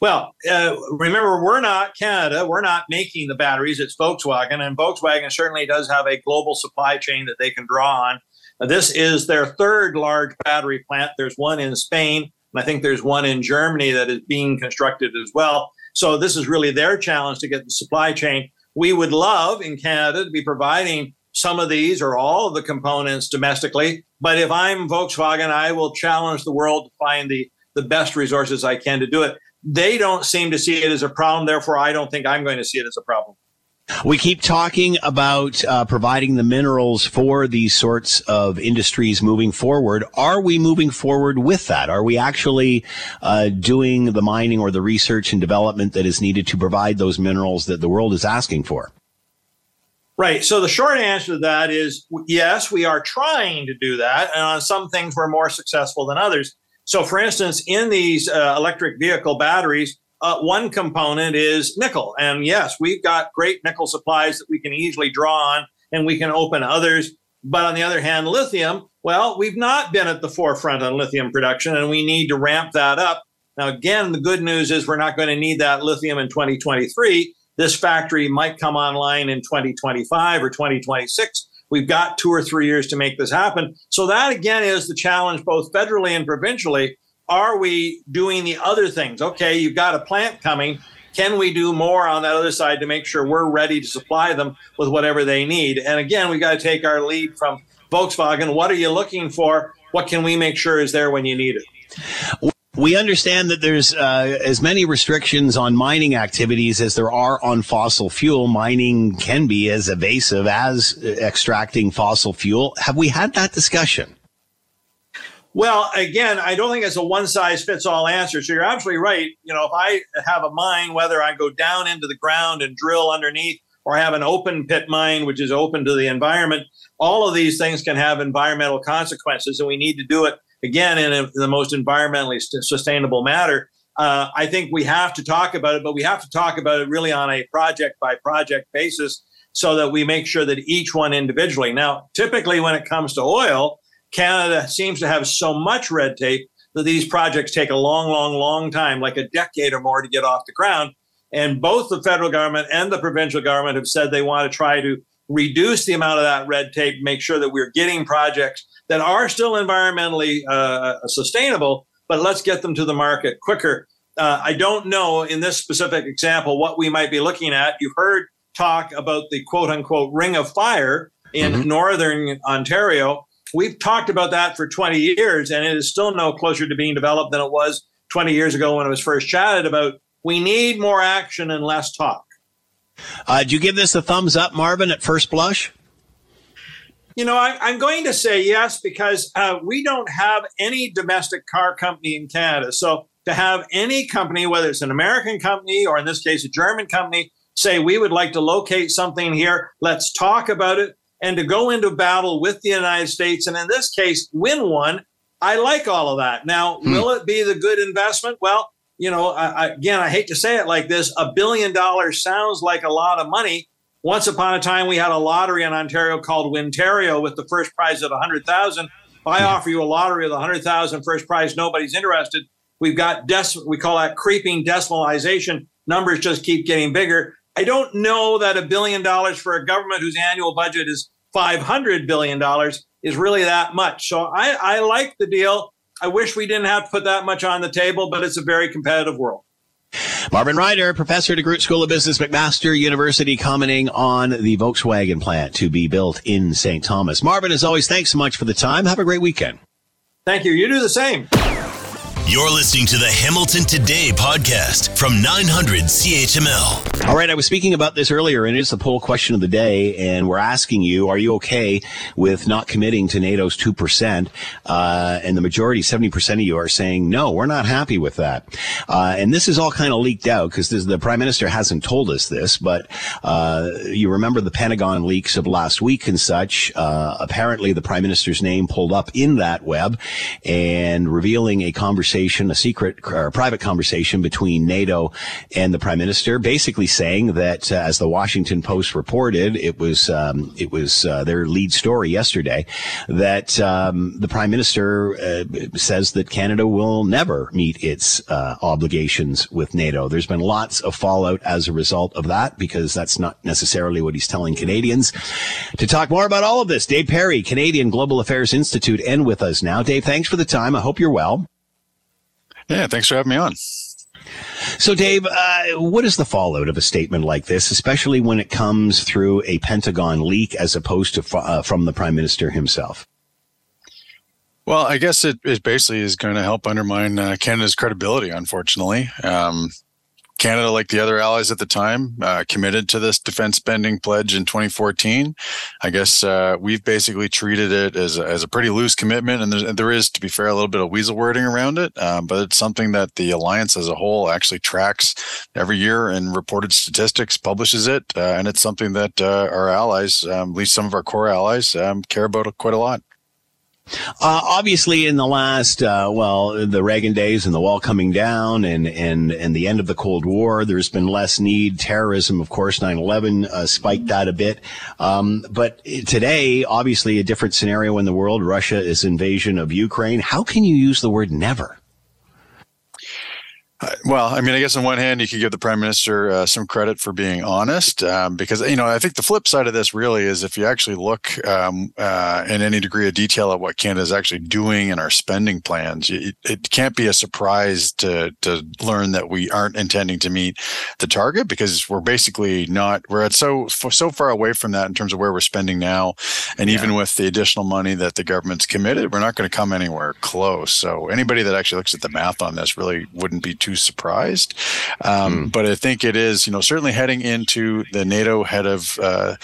Q: Well, uh, remember, we're not Canada. We're not making the batteries. It's Volkswagen, and Volkswagen certainly does have a global supply chain that they can draw on. This is their third large battery plant. There's one in Spain, and I think there's one in Germany that is being constructed as well. So this is really their challenge to get the supply chain. We would love in Canada to be providing some of these or all of the components domestically. But if I'm Volkswagen, I will challenge the world to find the, the best resources I can to do it they don't seem to see it as a problem. Therefore, I don't think I'm going to see it as a problem.
C: We keep talking about uh, providing the minerals for these sorts of industries moving forward. Are we moving forward with that? Are we actually uh, doing the mining or the research and development that is needed to provide those minerals that the world is asking for?
Q: Right. So the short answer to that is yes, we are trying to do that. And on some things, we're more successful than others. So, for instance, in these uh, electric vehicle batteries, uh, one component is nickel. And yes, we've got great nickel supplies that we can easily draw on and we can open others. But on the other hand, lithium, well, we've not been at the forefront on lithium production and we need to ramp that up. Now, again, the good news is we're not going to need that lithium in 2023. This factory might come online in 2025 or 2026. We've got two or three years to make this happen. So that again is the challenge, both federally and provincially. Are we doing the other things? Okay, you've got a plant coming. Can we do more on that other side to make sure we're ready to supply them with whatever they need? And again, we've got to take our lead from Volkswagen. What are you looking for? What can we make sure is there when you need it?
C: We understand that there's uh, as many restrictions on mining activities as there are on fossil fuel. Mining can be as evasive as extracting fossil fuel. Have we had that discussion?
Q: Well, again, I don't think it's a one size fits all answer. So you're absolutely right. You know, if I have a mine, whether I go down into the ground and drill underneath or have an open pit mine, which is open to the environment, all of these things can have environmental consequences. And we need to do it, again, in, a, in the most environmentally sustainable manner. Uh, I think we have to talk about it, but we have to talk about it really on a project by project basis so that we make sure that each one individually. Now, typically when it comes to oil, Canada seems to have so much red tape that these projects take a long, long, long time, like a decade or more to get off the ground. And both the federal government and the provincial government have said they want to try to reduce the amount of that red tape, make sure that we're getting projects that are still environmentally uh, sustainable, but let's get them to the market quicker. Uh, I don't know in this specific example what we might be looking at. You've heard talk about the quote unquote ring of fire in mm-hmm. northern Ontario. We've talked about that for 20 years, and it is still no closer to being developed than it was 20 years ago when it was first chatted about. We need more action and less talk.
C: Uh, do you give this a thumbs up, Marvin, at first blush?
Q: You know, I, am going to say yes because uh, we don't have any domestic car company in Canada. So to have any company, whether it's an American company or in this case a German company, say we would like to locate something here, let's talk about it, and to go into battle with the United States, and in this case, win one. I like all of that. Now, hmm. will it be the good investment? Well, you know, I, I, again, I hate to say it like this a billion dollars sounds like a lot of money. Once upon a time, we had a lottery in Ontario called Wintario with the first prize at 100000 If I offer you a lottery of the 100000 first prize, nobody's interested. We've got, we call that creeping decimalization. Numbers just keep getting bigger. I don't know that a billion dollars for a government whose annual budget is $500 billion is really that much. So I, I like the deal. I wish we didn't have to put that much on the table, but it's a very competitive world.
C: Marvin Ryder, professor at DeGroote School of Business, McMaster University, commenting on the Volkswagen plant to be built in St. Thomas. Marvin, as always, thanks so much for the time. Have a great weekend.
Q: Thank you. You do the same.
A: You're listening to the Hamilton Today podcast from 900 CHML.
C: All right, I was speaking about this earlier, and it's the poll question of the day, and we're asking you: Are you okay with not committing to NATO's two percent? Uh, and the majority, seventy percent of you, are saying no. We're not happy with that. Uh, and this is all kind of leaked out because the prime minister hasn't told us this, but uh, you remember the Pentagon leaks of last week and such. Uh, apparently, the prime minister's name pulled up in that web, and revealing a conversation conversation, a secret or a private conversation between NATO and the prime minister, basically saying that, uh, as the Washington Post reported, it was um, it was uh, their lead story yesterday that um, the prime minister uh, says that Canada will never meet its uh, obligations with NATO. There's been lots of fallout as a result of that because that's not necessarily what he's telling Canadians. To talk more about all of this, Dave Perry, Canadian Global Affairs Institute, and with us now. Dave, thanks for the time. I hope you're well.
R: Yeah, thanks for having me on.
C: So, Dave, uh, what is the fallout of a statement like this, especially when it comes through a Pentagon leak as opposed to uh, from the Prime Minister himself?
R: Well, I guess it, it basically is going to help undermine uh, Canada's credibility, unfortunately. Um, Canada, like the other allies at the time, uh, committed to this defense spending pledge in 2014. I guess uh, we've basically treated it as a, as a pretty loose commitment, and there is, to be fair, a little bit of weasel wording around it. Um, but it's something that the alliance as a whole actually tracks every year and reported statistics, publishes it, uh, and it's something that uh, our allies, um, at least some of our core allies, um, care about quite a lot.
C: Uh, obviously, in the last, uh, well, the Reagan days and the wall coming down and, and, and the end of the Cold War, there's been less need. Terrorism, of course, 9 11 uh, spiked that a bit. Um, but today, obviously, a different scenario in the world. Russia is invasion of Ukraine. How can you use the word never?
R: Well, I mean, I guess on one hand, you could give the prime minister uh, some credit for being honest, um, because you know I think the flip side of this really is if you actually look um, uh, in any degree of detail at what Canada is actually doing in our spending plans, it, it, can't be a surprise to to learn that we aren't intending to meet the target because we're basically not we're at so so far away from that in terms of where we're spending now, and yeah. even with the additional money that the government's committed, we're not going to come anywhere close. So anybody that actually looks at the math on this really wouldn't be too too surprised. Um, But I think it is, you know, certainly heading into the NATO head of uh,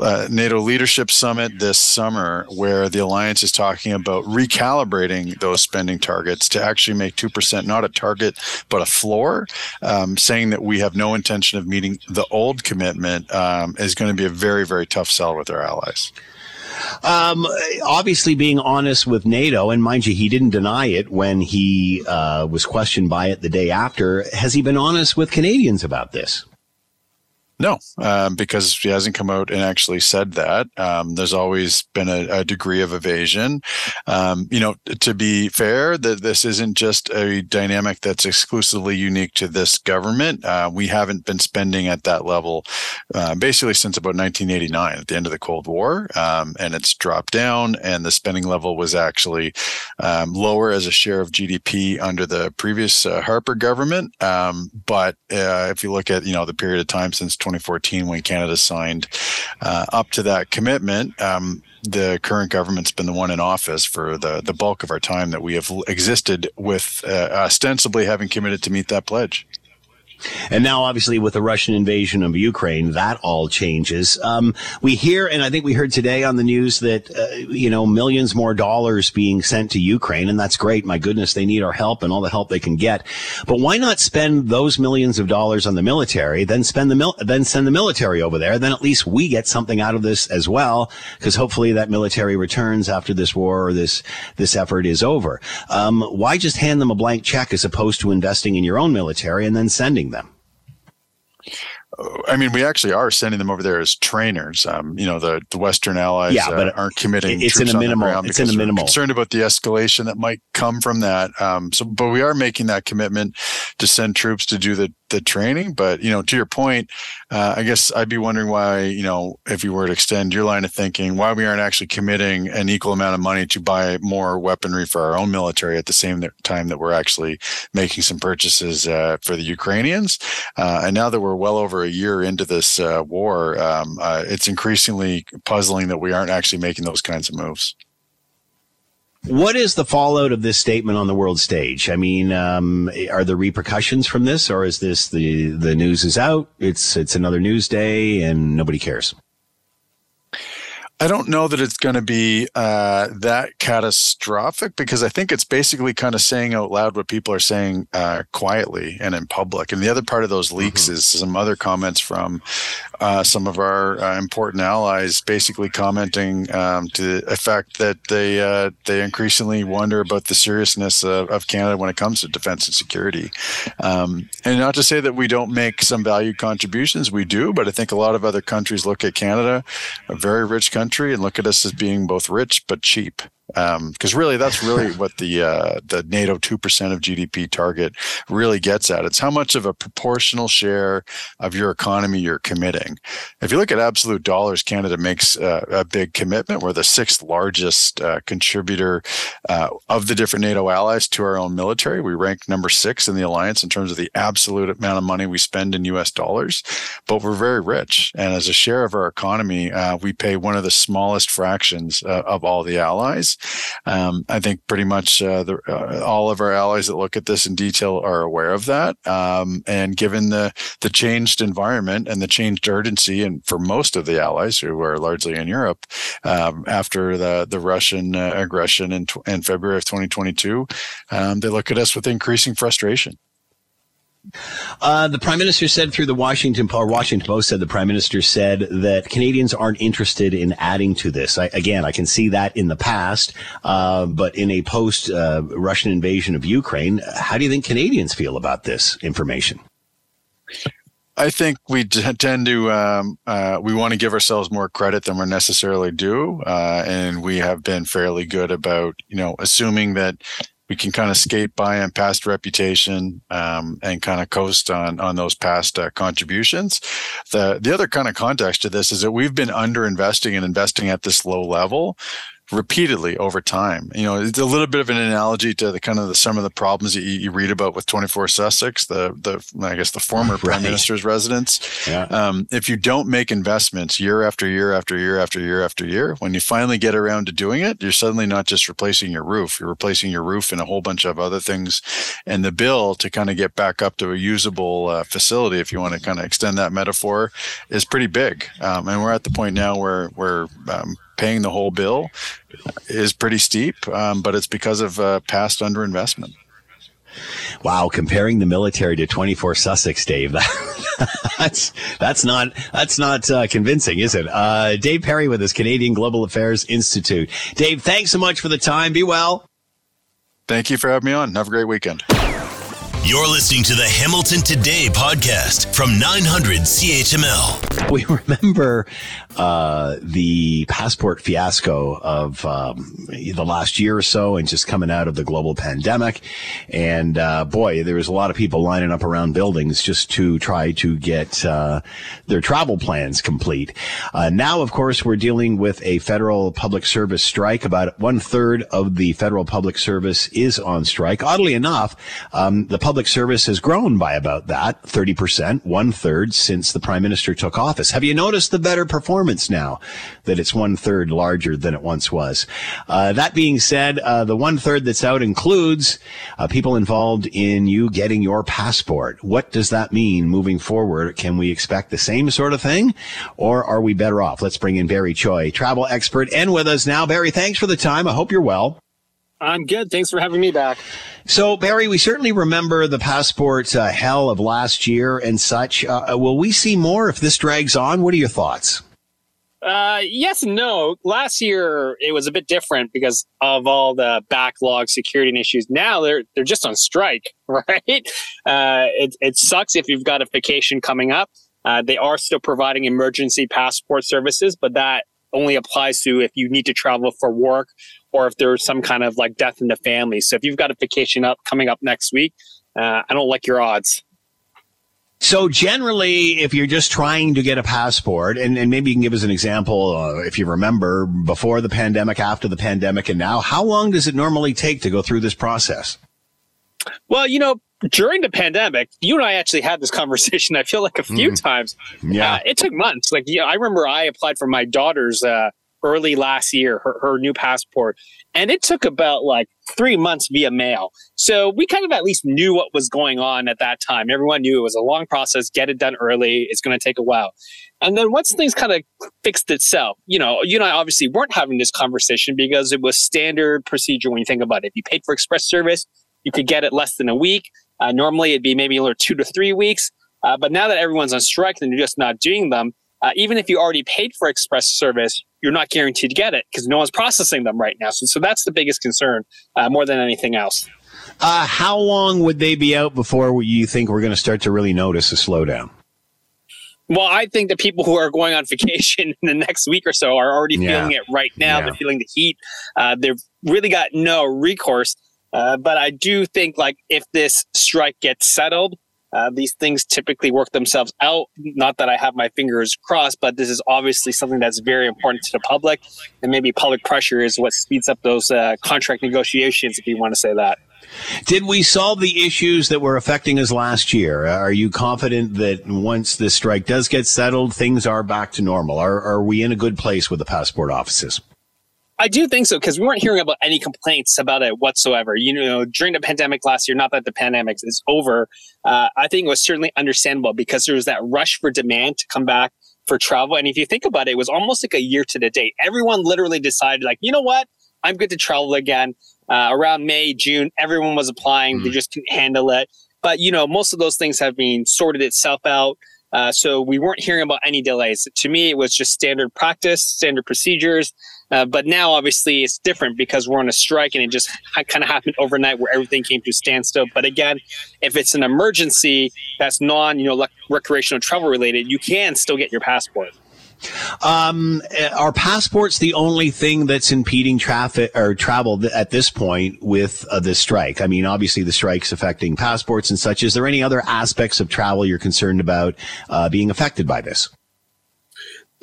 R: uh, NATO leadership summit this summer, where the alliance is talking about recalibrating those spending targets to actually make two percent not a target but a floor, um, saying that we have no intention of meeting the old commitment um, is going to be a very very tough sell with our allies.
C: Um, obviously, being honest with NATO, and mind you, he didn't deny it when he uh, was questioned by it the day after. Has he been honest with Canadians about this?
R: No, um, because he hasn't come out and actually said that. Um, there's always been a, a degree of evasion. Um, you know, to be fair, that this isn't just a dynamic that's exclusively unique to this government. Uh, we haven't been spending at that level uh, basically since about 1989, at the end of the Cold War, um, and it's dropped down. And the spending level was actually um, lower as a share of GDP under the previous uh, Harper government. Um, but uh, if you look at you know the period of time since 2014 when Canada signed uh, up to that commitment. Um, the current government's been the one in office for the, the bulk of our time that we have existed with uh, ostensibly having committed to meet that pledge.
C: And now, obviously, with the Russian invasion of Ukraine, that all changes. Um, we hear, and I think we heard today on the news that, uh, you know, millions more dollars being sent to Ukraine, and that's great. My goodness, they need our help and all the help they can get. But why not spend those millions of dollars on the military, then spend the mil- then send the military over there? Then at least we get something out of this as well, because hopefully that military returns after this war or this this effort is over. Um, why just hand them a blank check as opposed to investing in your own military and then sending them?
R: I mean, we actually are sending them over there as trainers. Um, you know, the, the Western allies
C: Yeah, but
R: uh, aren't committing.
C: it's in a
R: the
C: minimal-
R: ground
C: it's in a minimal.
R: Concerned about the escalation that might come from that. Um, so, but we are making that commitment to send troops to do the the training. But you know, to your point, uh, I guess I'd be wondering why. You know, if you were to extend your line of thinking, why we aren't actually committing an equal amount of money to buy more weaponry for our own military at the same time that we're actually making some purchases uh, for the Ukrainians. Uh, and now that we're well over a year into this uh, war, um, uh, it's increasingly puzzling that we aren't actually making those kinds of moves.
C: What is the fallout of this statement on the world stage? I mean, um, are there repercussions from this, or is this the the news is out? It's it's another news day, and nobody cares.
R: I don't know that it's going to be uh, that catastrophic because I think it's basically kind of saying out loud what people are saying uh, quietly and in public. And the other part of those leaks is some other comments from uh, some of our uh, important allies, basically commenting um, to the effect that they uh, they increasingly wonder about the seriousness of, of Canada when it comes to defense and security. Um, and not to say that we don't make some valued contributions, we do, but I think a lot of other countries look at Canada, a very rich country, and look at us as being both rich but cheap. Because really, that's really what the uh, the NATO two percent of GDP target really gets at. It's how much of a proportional share of your economy you're committing. If you look at absolute dollars, Canada makes uh, a big commitment. We're the sixth largest uh, contributor uh, of the different NATO allies to our own military. We rank number six in the alliance in terms of the absolute amount of money we spend in U.S. dollars. But we're very rich, and as a share of our economy, uh, we pay one of the smallest fractions uh, of all the allies. Um, I think pretty much uh, the, uh, all of our allies that look at this in detail are aware of that. Um, and given the the changed environment and the changed urgency, and for most of the allies who are largely in Europe, um, after the the Russian uh, aggression in, in February of 2022, um, they look at us with increasing frustration.
C: Uh, the prime minister said through the Washington Post, Washington Post said the prime minister said that Canadians aren't interested in adding to this. I, again, I can see that in the past, uh, but in a post uh, Russian invasion of Ukraine, how do you think Canadians feel about this information?
R: I think we tend to um, uh, we want to give ourselves more credit than we're necessarily do, uh, and we have been fairly good about you know assuming that we can kind of skate by on past reputation um, and kind of coast on on those past uh, contributions. The the other kind of context to this is that we've been under investing and investing at this low level repeatedly over time. You know, it's a little bit of an analogy to the kind of the some of the problems that you, you read about with 24 Sussex, the the I guess the former prime minister's residence.
C: Yeah.
R: Um, if you don't make investments year after year after year after year after year, when you finally get around to doing it, you're suddenly not just replacing your roof, you're replacing your roof and a whole bunch of other things. And the bill to kind of get back up to a usable uh, facility, if you want to kind of extend that metaphor, is pretty big. Um, and we're at the point now where where um, paying the whole bill is pretty steep, um, but it's because of uh, past underinvestment.
C: Wow, comparing the military to 24 Sussex, Dave. that's that's not that's not uh, convincing, is it? Uh, Dave Perry with us, Canadian Global Affairs Institute. Dave, thanks so much for the time. Be well.
R: Thank you for having me on. Have a great weekend.
A: You're listening to the Hamilton Today podcast from 900 CHML.
C: We remember uh, the passport fiasco of um, the last year or so and just coming out of the global pandemic. And uh, boy, there was a lot of people lining up around buildings just to try to get uh, their travel plans complete. Uh, now, of course, we're dealing with a federal public service strike. About one third of the federal public service is on strike. Oddly enough, um, the public service has grown by about that 30%, one third since the prime minister took office. Have you noticed the better performance now that it's one third larger than it once was? Uh, that being said, uh, the one third that's out includes uh, people involved in you getting your passport. What does that mean moving forward? Can we expect the same sort of thing or are we better off? Let's bring in Barry Choi, travel expert and with us now. Barry, thanks for the time. I hope you're well.
S: I'm good. Thanks for having me back.
C: So, Barry, we certainly remember the passport uh, hell of last year and such. Uh, will we see more if this drags on? What are your thoughts?
S: Uh, yes and no. Last year it was a bit different because of all the backlog security issues. Now they're they're just on strike, right? Uh, it it sucks if you've got a vacation coming up. Uh, they are still providing emergency passport services, but that only applies to if you need to travel for work or if there's some kind of like death in the family. So if you've got a vacation up coming up next week, uh, I don't like your odds.
C: So generally, if you're just trying to get a passport, and, and maybe you can give us an example, uh, if you remember, before the pandemic, after the pandemic, and now, how long does it normally take to go through this process?
S: Well, you know, during the pandemic, you and I actually had this conversation. I feel like a few
C: Mm.
S: times.
C: Yeah.
S: Uh, it took months. Like, you know, I remember I applied for my daughter's uh, early last year, her, her new passport, and it took about like three months via mail. So we kind of at least knew what was going on at that time. Everyone knew it was a long process. Get it done early. It's going to take a while. And then once things kind of fixed itself, you know, you and I obviously weren't having this conversation because it was standard procedure when you think about it. If you paid for express service, you could get it less than a week. Uh, normally, it'd be maybe two to three weeks. Uh, but now that everyone's on strike and you're just not doing them, uh, even if you already paid for express service, you're not guaranteed to get it because no one's processing them right now. So, so that's the biggest concern uh, more than anything else.
C: Uh, how long would they be out before you think we're going to start to really notice a slowdown?
S: Well, I think the people who are going on vacation in the next week or so are already
C: Yeah.
S: feeling it right now.
C: Yeah.
S: They're feeling the heat. Uh, they've really got no recourse. Uh, but I do think, like, if this strike gets settled, uh, these things typically work themselves out. Not that I have my fingers crossed, but this is obviously something that's very important to the public, and maybe public pressure is what speeds up those uh, contract negotiations, if you want to say that.
C: Did we solve the issues that were affecting us last year? Are you confident that once this strike does get settled, things are back to normal? Are, are we in a good place with the passport offices?
S: I do think so because we weren't hearing about any complaints about it whatsoever. You know, during the pandemic last year, not that the pandemic is over, uh, I think it was certainly understandable because there was that rush for demand to come back for travel. And if you think about it, it was almost like a year to the date. Everyone literally decided, like, you know what? I'm good to travel again. Uh, around May, June, everyone was applying. They just couldn't handle it. But, you know, most of those things have been sorted itself out. Uh, so we weren't hearing about any delays. To me, it was just standard practice, standard procedures. Uh, but now, obviously, it's different because we're on a strike and it just kind of happened overnight where everything came to a standstill. But again, if it's an emergency that's non, you know, recreational travel related, you can still get your passport.
C: Um, are passports the only thing that's impeding traffic or travel at this point with uh, this strike? I mean, obviously the strike's affecting passports and such. Is there any other aspects of travel you're concerned about uh, being affected by this?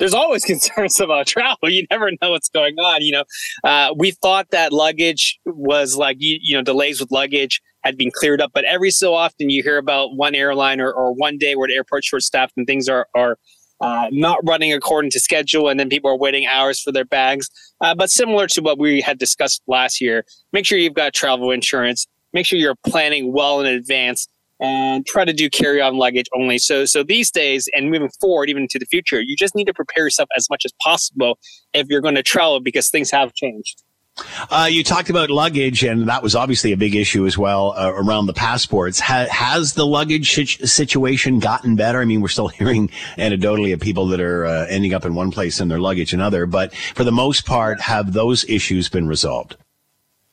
S: there's always concerns about travel. You never know what's going on. You know, uh, we thought that luggage was like you, you know delays with luggage had been cleared up, but every so often you hear about one airline or, or one day where the airport's short staffed and things are are uh, not running according to schedule, and then people are waiting hours for their bags. Uh, but similar to what we had discussed last year, make sure you've got travel insurance. Make sure you're planning well in advance and try to do carry-on luggage only. So, so these days and moving forward, even into the future, you just need to prepare yourself as much as possible if you're going to travel because things have changed.
C: Uh, you talked about luggage, and that was obviously a big issue as well uh, around the passports. Ha- has the luggage situation gotten better? I mean, we're still hearing anecdotally of people that are uh, ending up in one place and their luggage another, but for the most part, have those issues been resolved?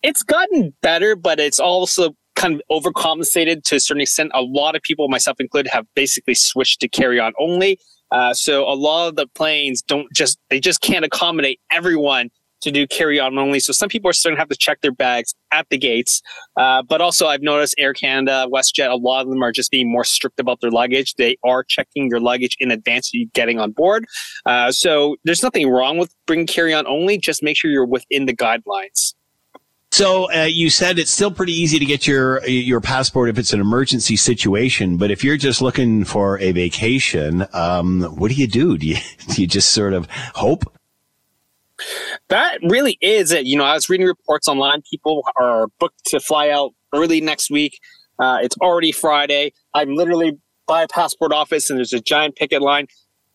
S: It's gotten better, but it's also kind of overcompensated to a certain extent. A lot of people, myself included, have basically switched to carry on only. Uh, so a lot of the planes don't just they just can't accommodate everyone to do carry on only. So some people are starting to have to check their bags at the gates. Uh, but also, I've noticed Air Canada, WestJet, a lot of them are just being more strict about their luggage. They are checking your luggage in advance of you getting on board. Uh, so there's nothing wrong with bringing carry on only. Just make sure you're within the guidelines.
C: So uh, you said it's still pretty easy to get your your passport if it's an emergency situation, but if you're just looking for a vacation, um, what do you do? Do you do you just sort of hope?
S: That really is it. You know, I was reading reports online. People are booked to fly out early next week. Uh, it's already Friday. I'm literally by a passport office, and there's a giant picket line.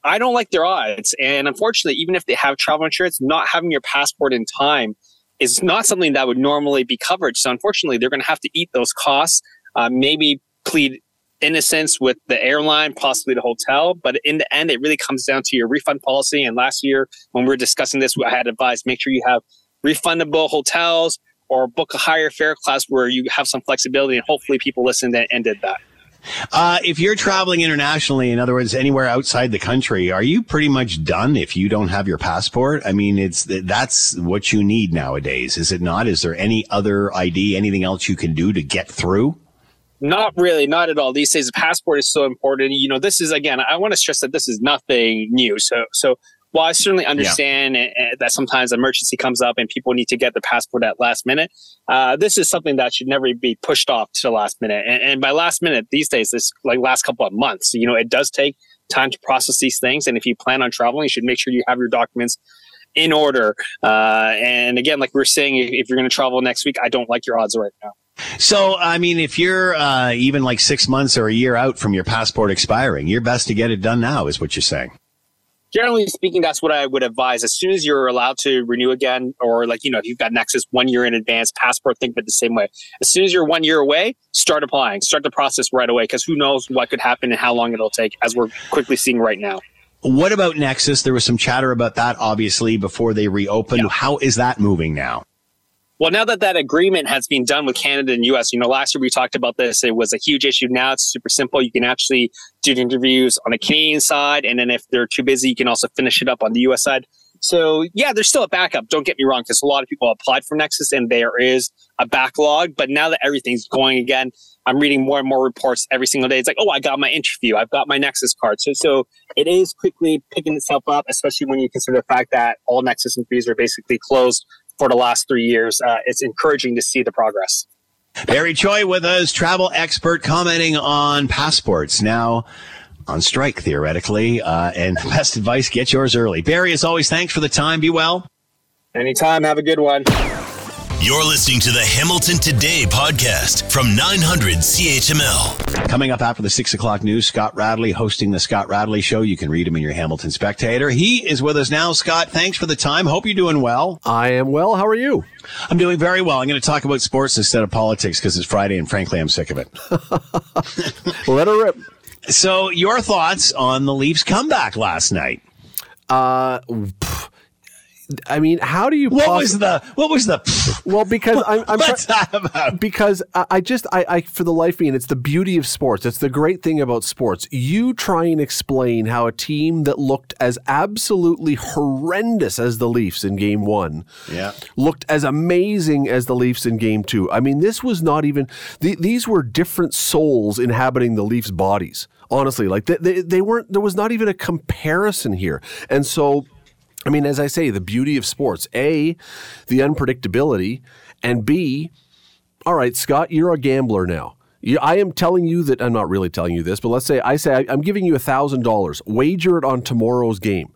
S: I don't like their odds, and unfortunately, even if they have travel insurance, not having your passport in time is not something that would normally be covered. So unfortunately, they're going to have to eat those costs. Uh, maybe plead innocence with the airline, possibly the hotel. But in the end, it really comes down to your refund policy. And last year, when we were discussing this, I had advised make sure you have refundable hotels or book a higher fare class where you have some flexibility. And hopefully, people listened and did that.
C: Uh, if you're traveling internationally, in other words, anywhere outside the country, are you pretty much done if you don't have your passport? I mean, it's that's what you need nowadays, is it not? Is there any other ID, anything else you can do to get through?
S: Not really, not at all. These days, the passport is so important. You know, this is again, I want to stress that this is nothing new. So, so while I certainly understand yeah. that sometimes emergency comes up and people need to get the passport at last minute, uh, this is something that should never be pushed off to the last minute. And, and by last minute, these days, this like last couple of months. You know, it does take time to process these things. And if you plan on traveling, you should make sure you have your documents in order. Uh, and again, like we are saying, if, if you're going to travel next week, I don't like your odds right now.
C: So, I mean, if you're uh, even like six months or a year out from your passport expiring, you're best to get it done now, is what you're saying
S: generally speaking, that's what I would advise. As soon as you're allowed to renew again, or like, you know, if you've got Nexus one year in advance, passport, think of it the same way. As soon as you're one year away, start applying, start the process right away, because who knows what could happen and how long it'll take, as we're quickly seeing right now.
C: What about Nexus? There was some chatter about that, obviously, before they reopened. Yeah. How is that moving now?
S: Well, now that that agreement has been done with Canada and US, you know, last year we talked about this. It was a huge issue. Now it's super simple. You can actually do interviews on the Canadian side. And then if they're too busy, you can also finish it up on the US side. So yeah, there's still a backup. Don't get me wrong, because a lot of people applied for Nexus and there is a backlog. But now that everything's going again, I'm reading more and more reports every single day. It's like, oh, I got my interview. I've got my Nexus card. So, so it is quickly picking itself up, especially when you consider the fact that all Nexus fees are basically closed for the last three years. Uh, it's encouraging to see the progress.
C: Barry Choi with us, travel expert, commenting on passports now on strike theoretically. Uh, and best advice: get yours early. Barry, as always, thanks for the time. Be well.
S: Anytime. Have a good one.
A: You're listening to the Hamilton Today podcast from 900 CHML.
C: Coming up after the six o'clock news, Scott Radley hosting the Scott Radley Show. You can read him in your Hamilton Spectator. He is with us now. Scott, thanks for the time. Hope you're doing well.
T: I am well. How are you?
C: I'm doing very well. I'm going to talk about sports instead of politics because it's Friday and frankly, I'm sick of it.
T: Let her rip.
C: So, your thoughts on the Leafs comeback last night?
T: Uh, pff I mean, how do you?
C: What was the? What was the?
T: Well, because I'm, I'm
C: What's that about?
T: because I, I just I, I for the life of me, and it's the beauty of sports. It's the great thing about sports. You try and explain how a team that looked as absolutely horrendous as the Leafs in Game One,
C: Yeah.
T: looked as amazing as the Leafs in Game Two. I mean, this was not even. The, these were different souls inhabiting the Leafs' bodies. Honestly, like they, they, they weren't. There was not even a comparison here, and so. I mean, as I say, the beauty of sports: a, the unpredictability, and b, all right, Scott, you're a gambler now. You, I am telling you that I'm not really telling you this, but let's say I say I, I'm giving you thousand dollars. Wager it on tomorrow's game.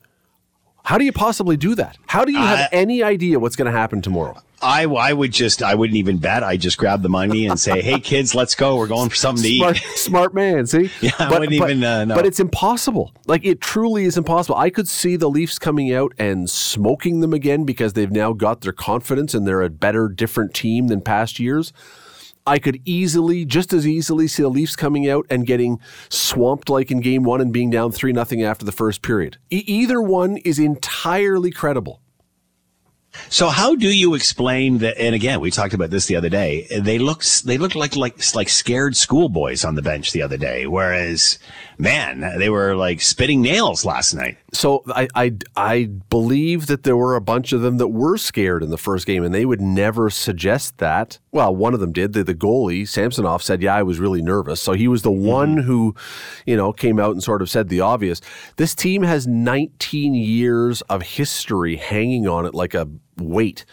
T: How do you possibly do that? How do you have
C: I-
T: any idea what's going to happen tomorrow?
C: I, I would just I wouldn't even bet. I just grab the money and say, "Hey kids, let's go. We're going for something to eat."
T: smart man. See,
C: Yeah, I wouldn't even, uh, know.
T: But it's impossible. Like it truly is impossible. I could see the Leafs coming out and smoking them again because they've now got their confidence and they're a better, different team than past years. I could easily, just as easily, see the Leafs coming out and getting swamped like in Game One and being down three nothing after the first period. E- either one is entirely credible.
C: So how do you explain that? And again, we talked about this the other day. They looked they look like like like scared schoolboys on the bench the other day. Whereas, man, they were like spitting nails last night.
T: So I, I I believe that there were a bunch of them that were scared in the first game, and they would never suggest that. Well, one of them did. The, the goalie Samsonov said, "Yeah, I was really nervous." So he was the mm-hmm. one who, you know, came out and sort of said the obvious. This team has 19 years of history hanging on it like a weight,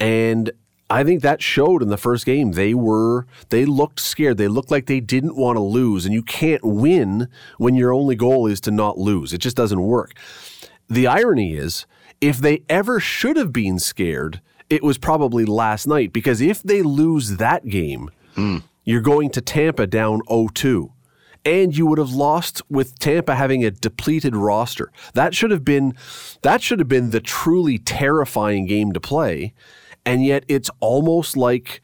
T: and I think that showed in the first game. They were they looked scared. They looked like they didn't want to lose, and you can't win when your only goal is to not lose. It just doesn't work. The irony is, if they ever should have been scared, it was probably last night because if they lose that game, mm. you're going to Tampa down 0-2 and you would have lost with Tampa having a depleted roster. That should have been that should have been the truly terrifying game to play, and yet it's almost like.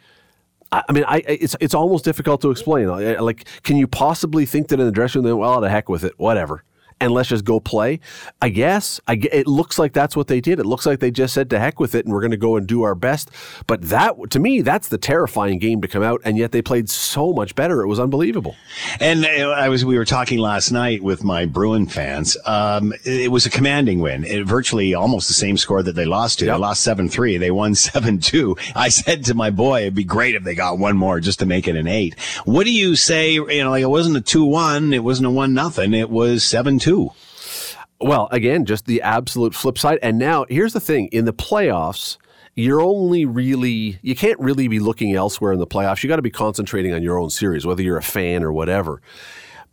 T: I mean, I it's it's almost difficult to explain. Like, can you possibly think that in the dressing room, well, the heck with it, whatever, and let's just go play? I guess. I it looks like that's what they did. It looks like they just said to heck with it, and we're going to go and do our best. But that, to me, that's the terrifying game to come out, and yet they played so much better. It was unbelievable.
C: And uh, I was we were talking last night with my Bruin fans. Um, it was a commanding win. It, virtually almost the same score that they lost to. They lost seven three. They won seven two. I said to my boy, it'd be great if they got one more just to make it an eight. What do you say? You know, like it wasn't a two one. It wasn't a one nothing. It was seven two.
T: Well, again, just the absolute flip side. And now here's the thing in the playoffs, you're only really, you can't really be looking elsewhere in the playoffs. You got to be concentrating on your own series, whether you're a fan or whatever.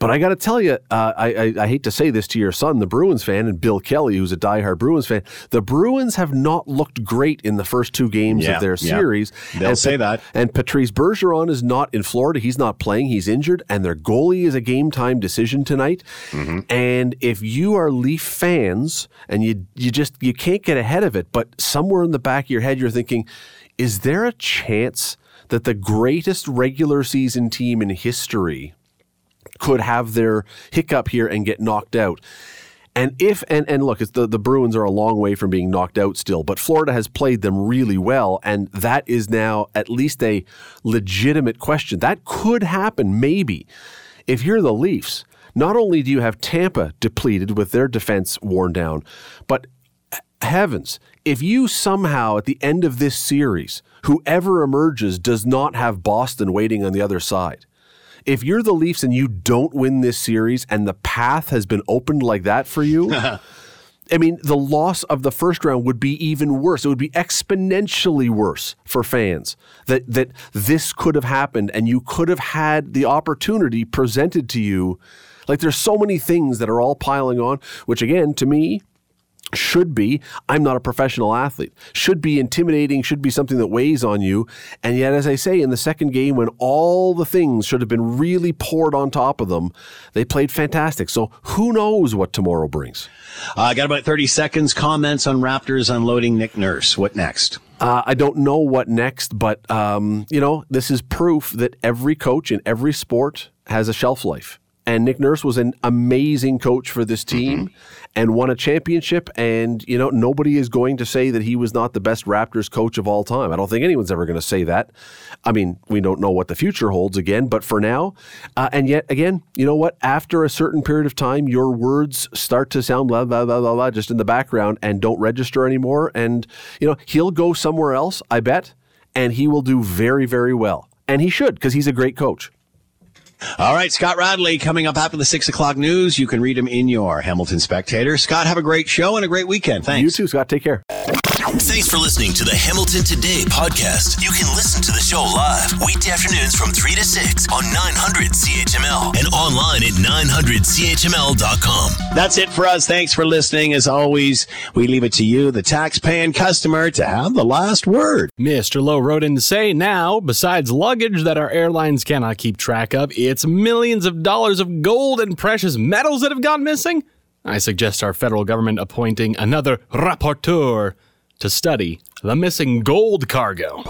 T: But I got to tell you, uh, I, I, I hate to say this to your son, the Bruins fan, and Bill Kelly, who's a diehard Bruins fan. The Bruins have not looked great in the first two games
C: Yeah,
T: of their
C: yeah.
T: series.
C: They'll
T: And
C: say that.
T: And Patrice Bergeron is not in Florida. He's not playing. He's injured, and their goalie is a game time decision tonight. And if you are Leaf fans and you you just you can't get ahead of it, but somewhere in the back of your head you're thinking, is there a chance that the greatest regular season team in history could have their hiccup here and get knocked out? And if and and look, the the Bruins are a long way from being knocked out still, but Florida has played them really well, and that is now at least a legitimate question. That could happen, maybe, if you're the Leafs. Not only do you have Tampa depleted with their defense worn down, but heavens, if you somehow at the end of this series, whoever emerges does not have Boston waiting on the other side. If you're the Leafs and you don't win this series and the path has been opened like that for you, I mean, the loss of the first round would be even worse. It would be exponentially worse for fans that that this could have happened and you could have had the opportunity presented to you. Like there's so many things that are all piling on, which again, to me, should be I'm not a professional athlete. Should be intimidating, should be something that weighs on you. And yet as I say in the second game when all the things should have been really poured on top of them, they played fantastic. So who knows what tomorrow brings?
C: I uh, got about 30 seconds. Comments on Raptors unloading Nick Nurse. What next?
T: Uh, I don't know what next, but um, you know, this is proof that every coach in every sport has a shelf life. And Nick Nurse was an amazing coach for this team and won a championship. And, you know, nobody is going to say that he was not the best Raptors coach of all time. I don't think anyone's ever going to say that. I mean, we don't know what the future holds again, but for now, uh, and yet again, you know what? After a certain period of time, your words start to sound blah, blah, blah, blah, blah, just in the background and don't register anymore. And, you know, he'll go somewhere else, I bet, and he will do very, very well. And he should because he's a great coach.
C: All right, Scott Radley coming up after the six o'clock news. You can read him in your Hamilton Spectator. Scott, have a great show and a great weekend. Thanks.
T: You too, Scott. Take care.
A: Thanks for listening to the Hamilton Today podcast. You can listen to the show live weekday afternoons from 3 to 6 on 900 CHML and online at 900CHML.com.
C: That's it for us. Thanks for listening. As always, we leave it to you, the tax-paying customer, to have the last word.
U: Mr. Lowe wrote in to say now, besides luggage that our airlines cannot keep track of, it's millions of dollars of gold and precious metals that have gone missing. I suggest our federal government appointing another rapporteur to study the missing gold cargo.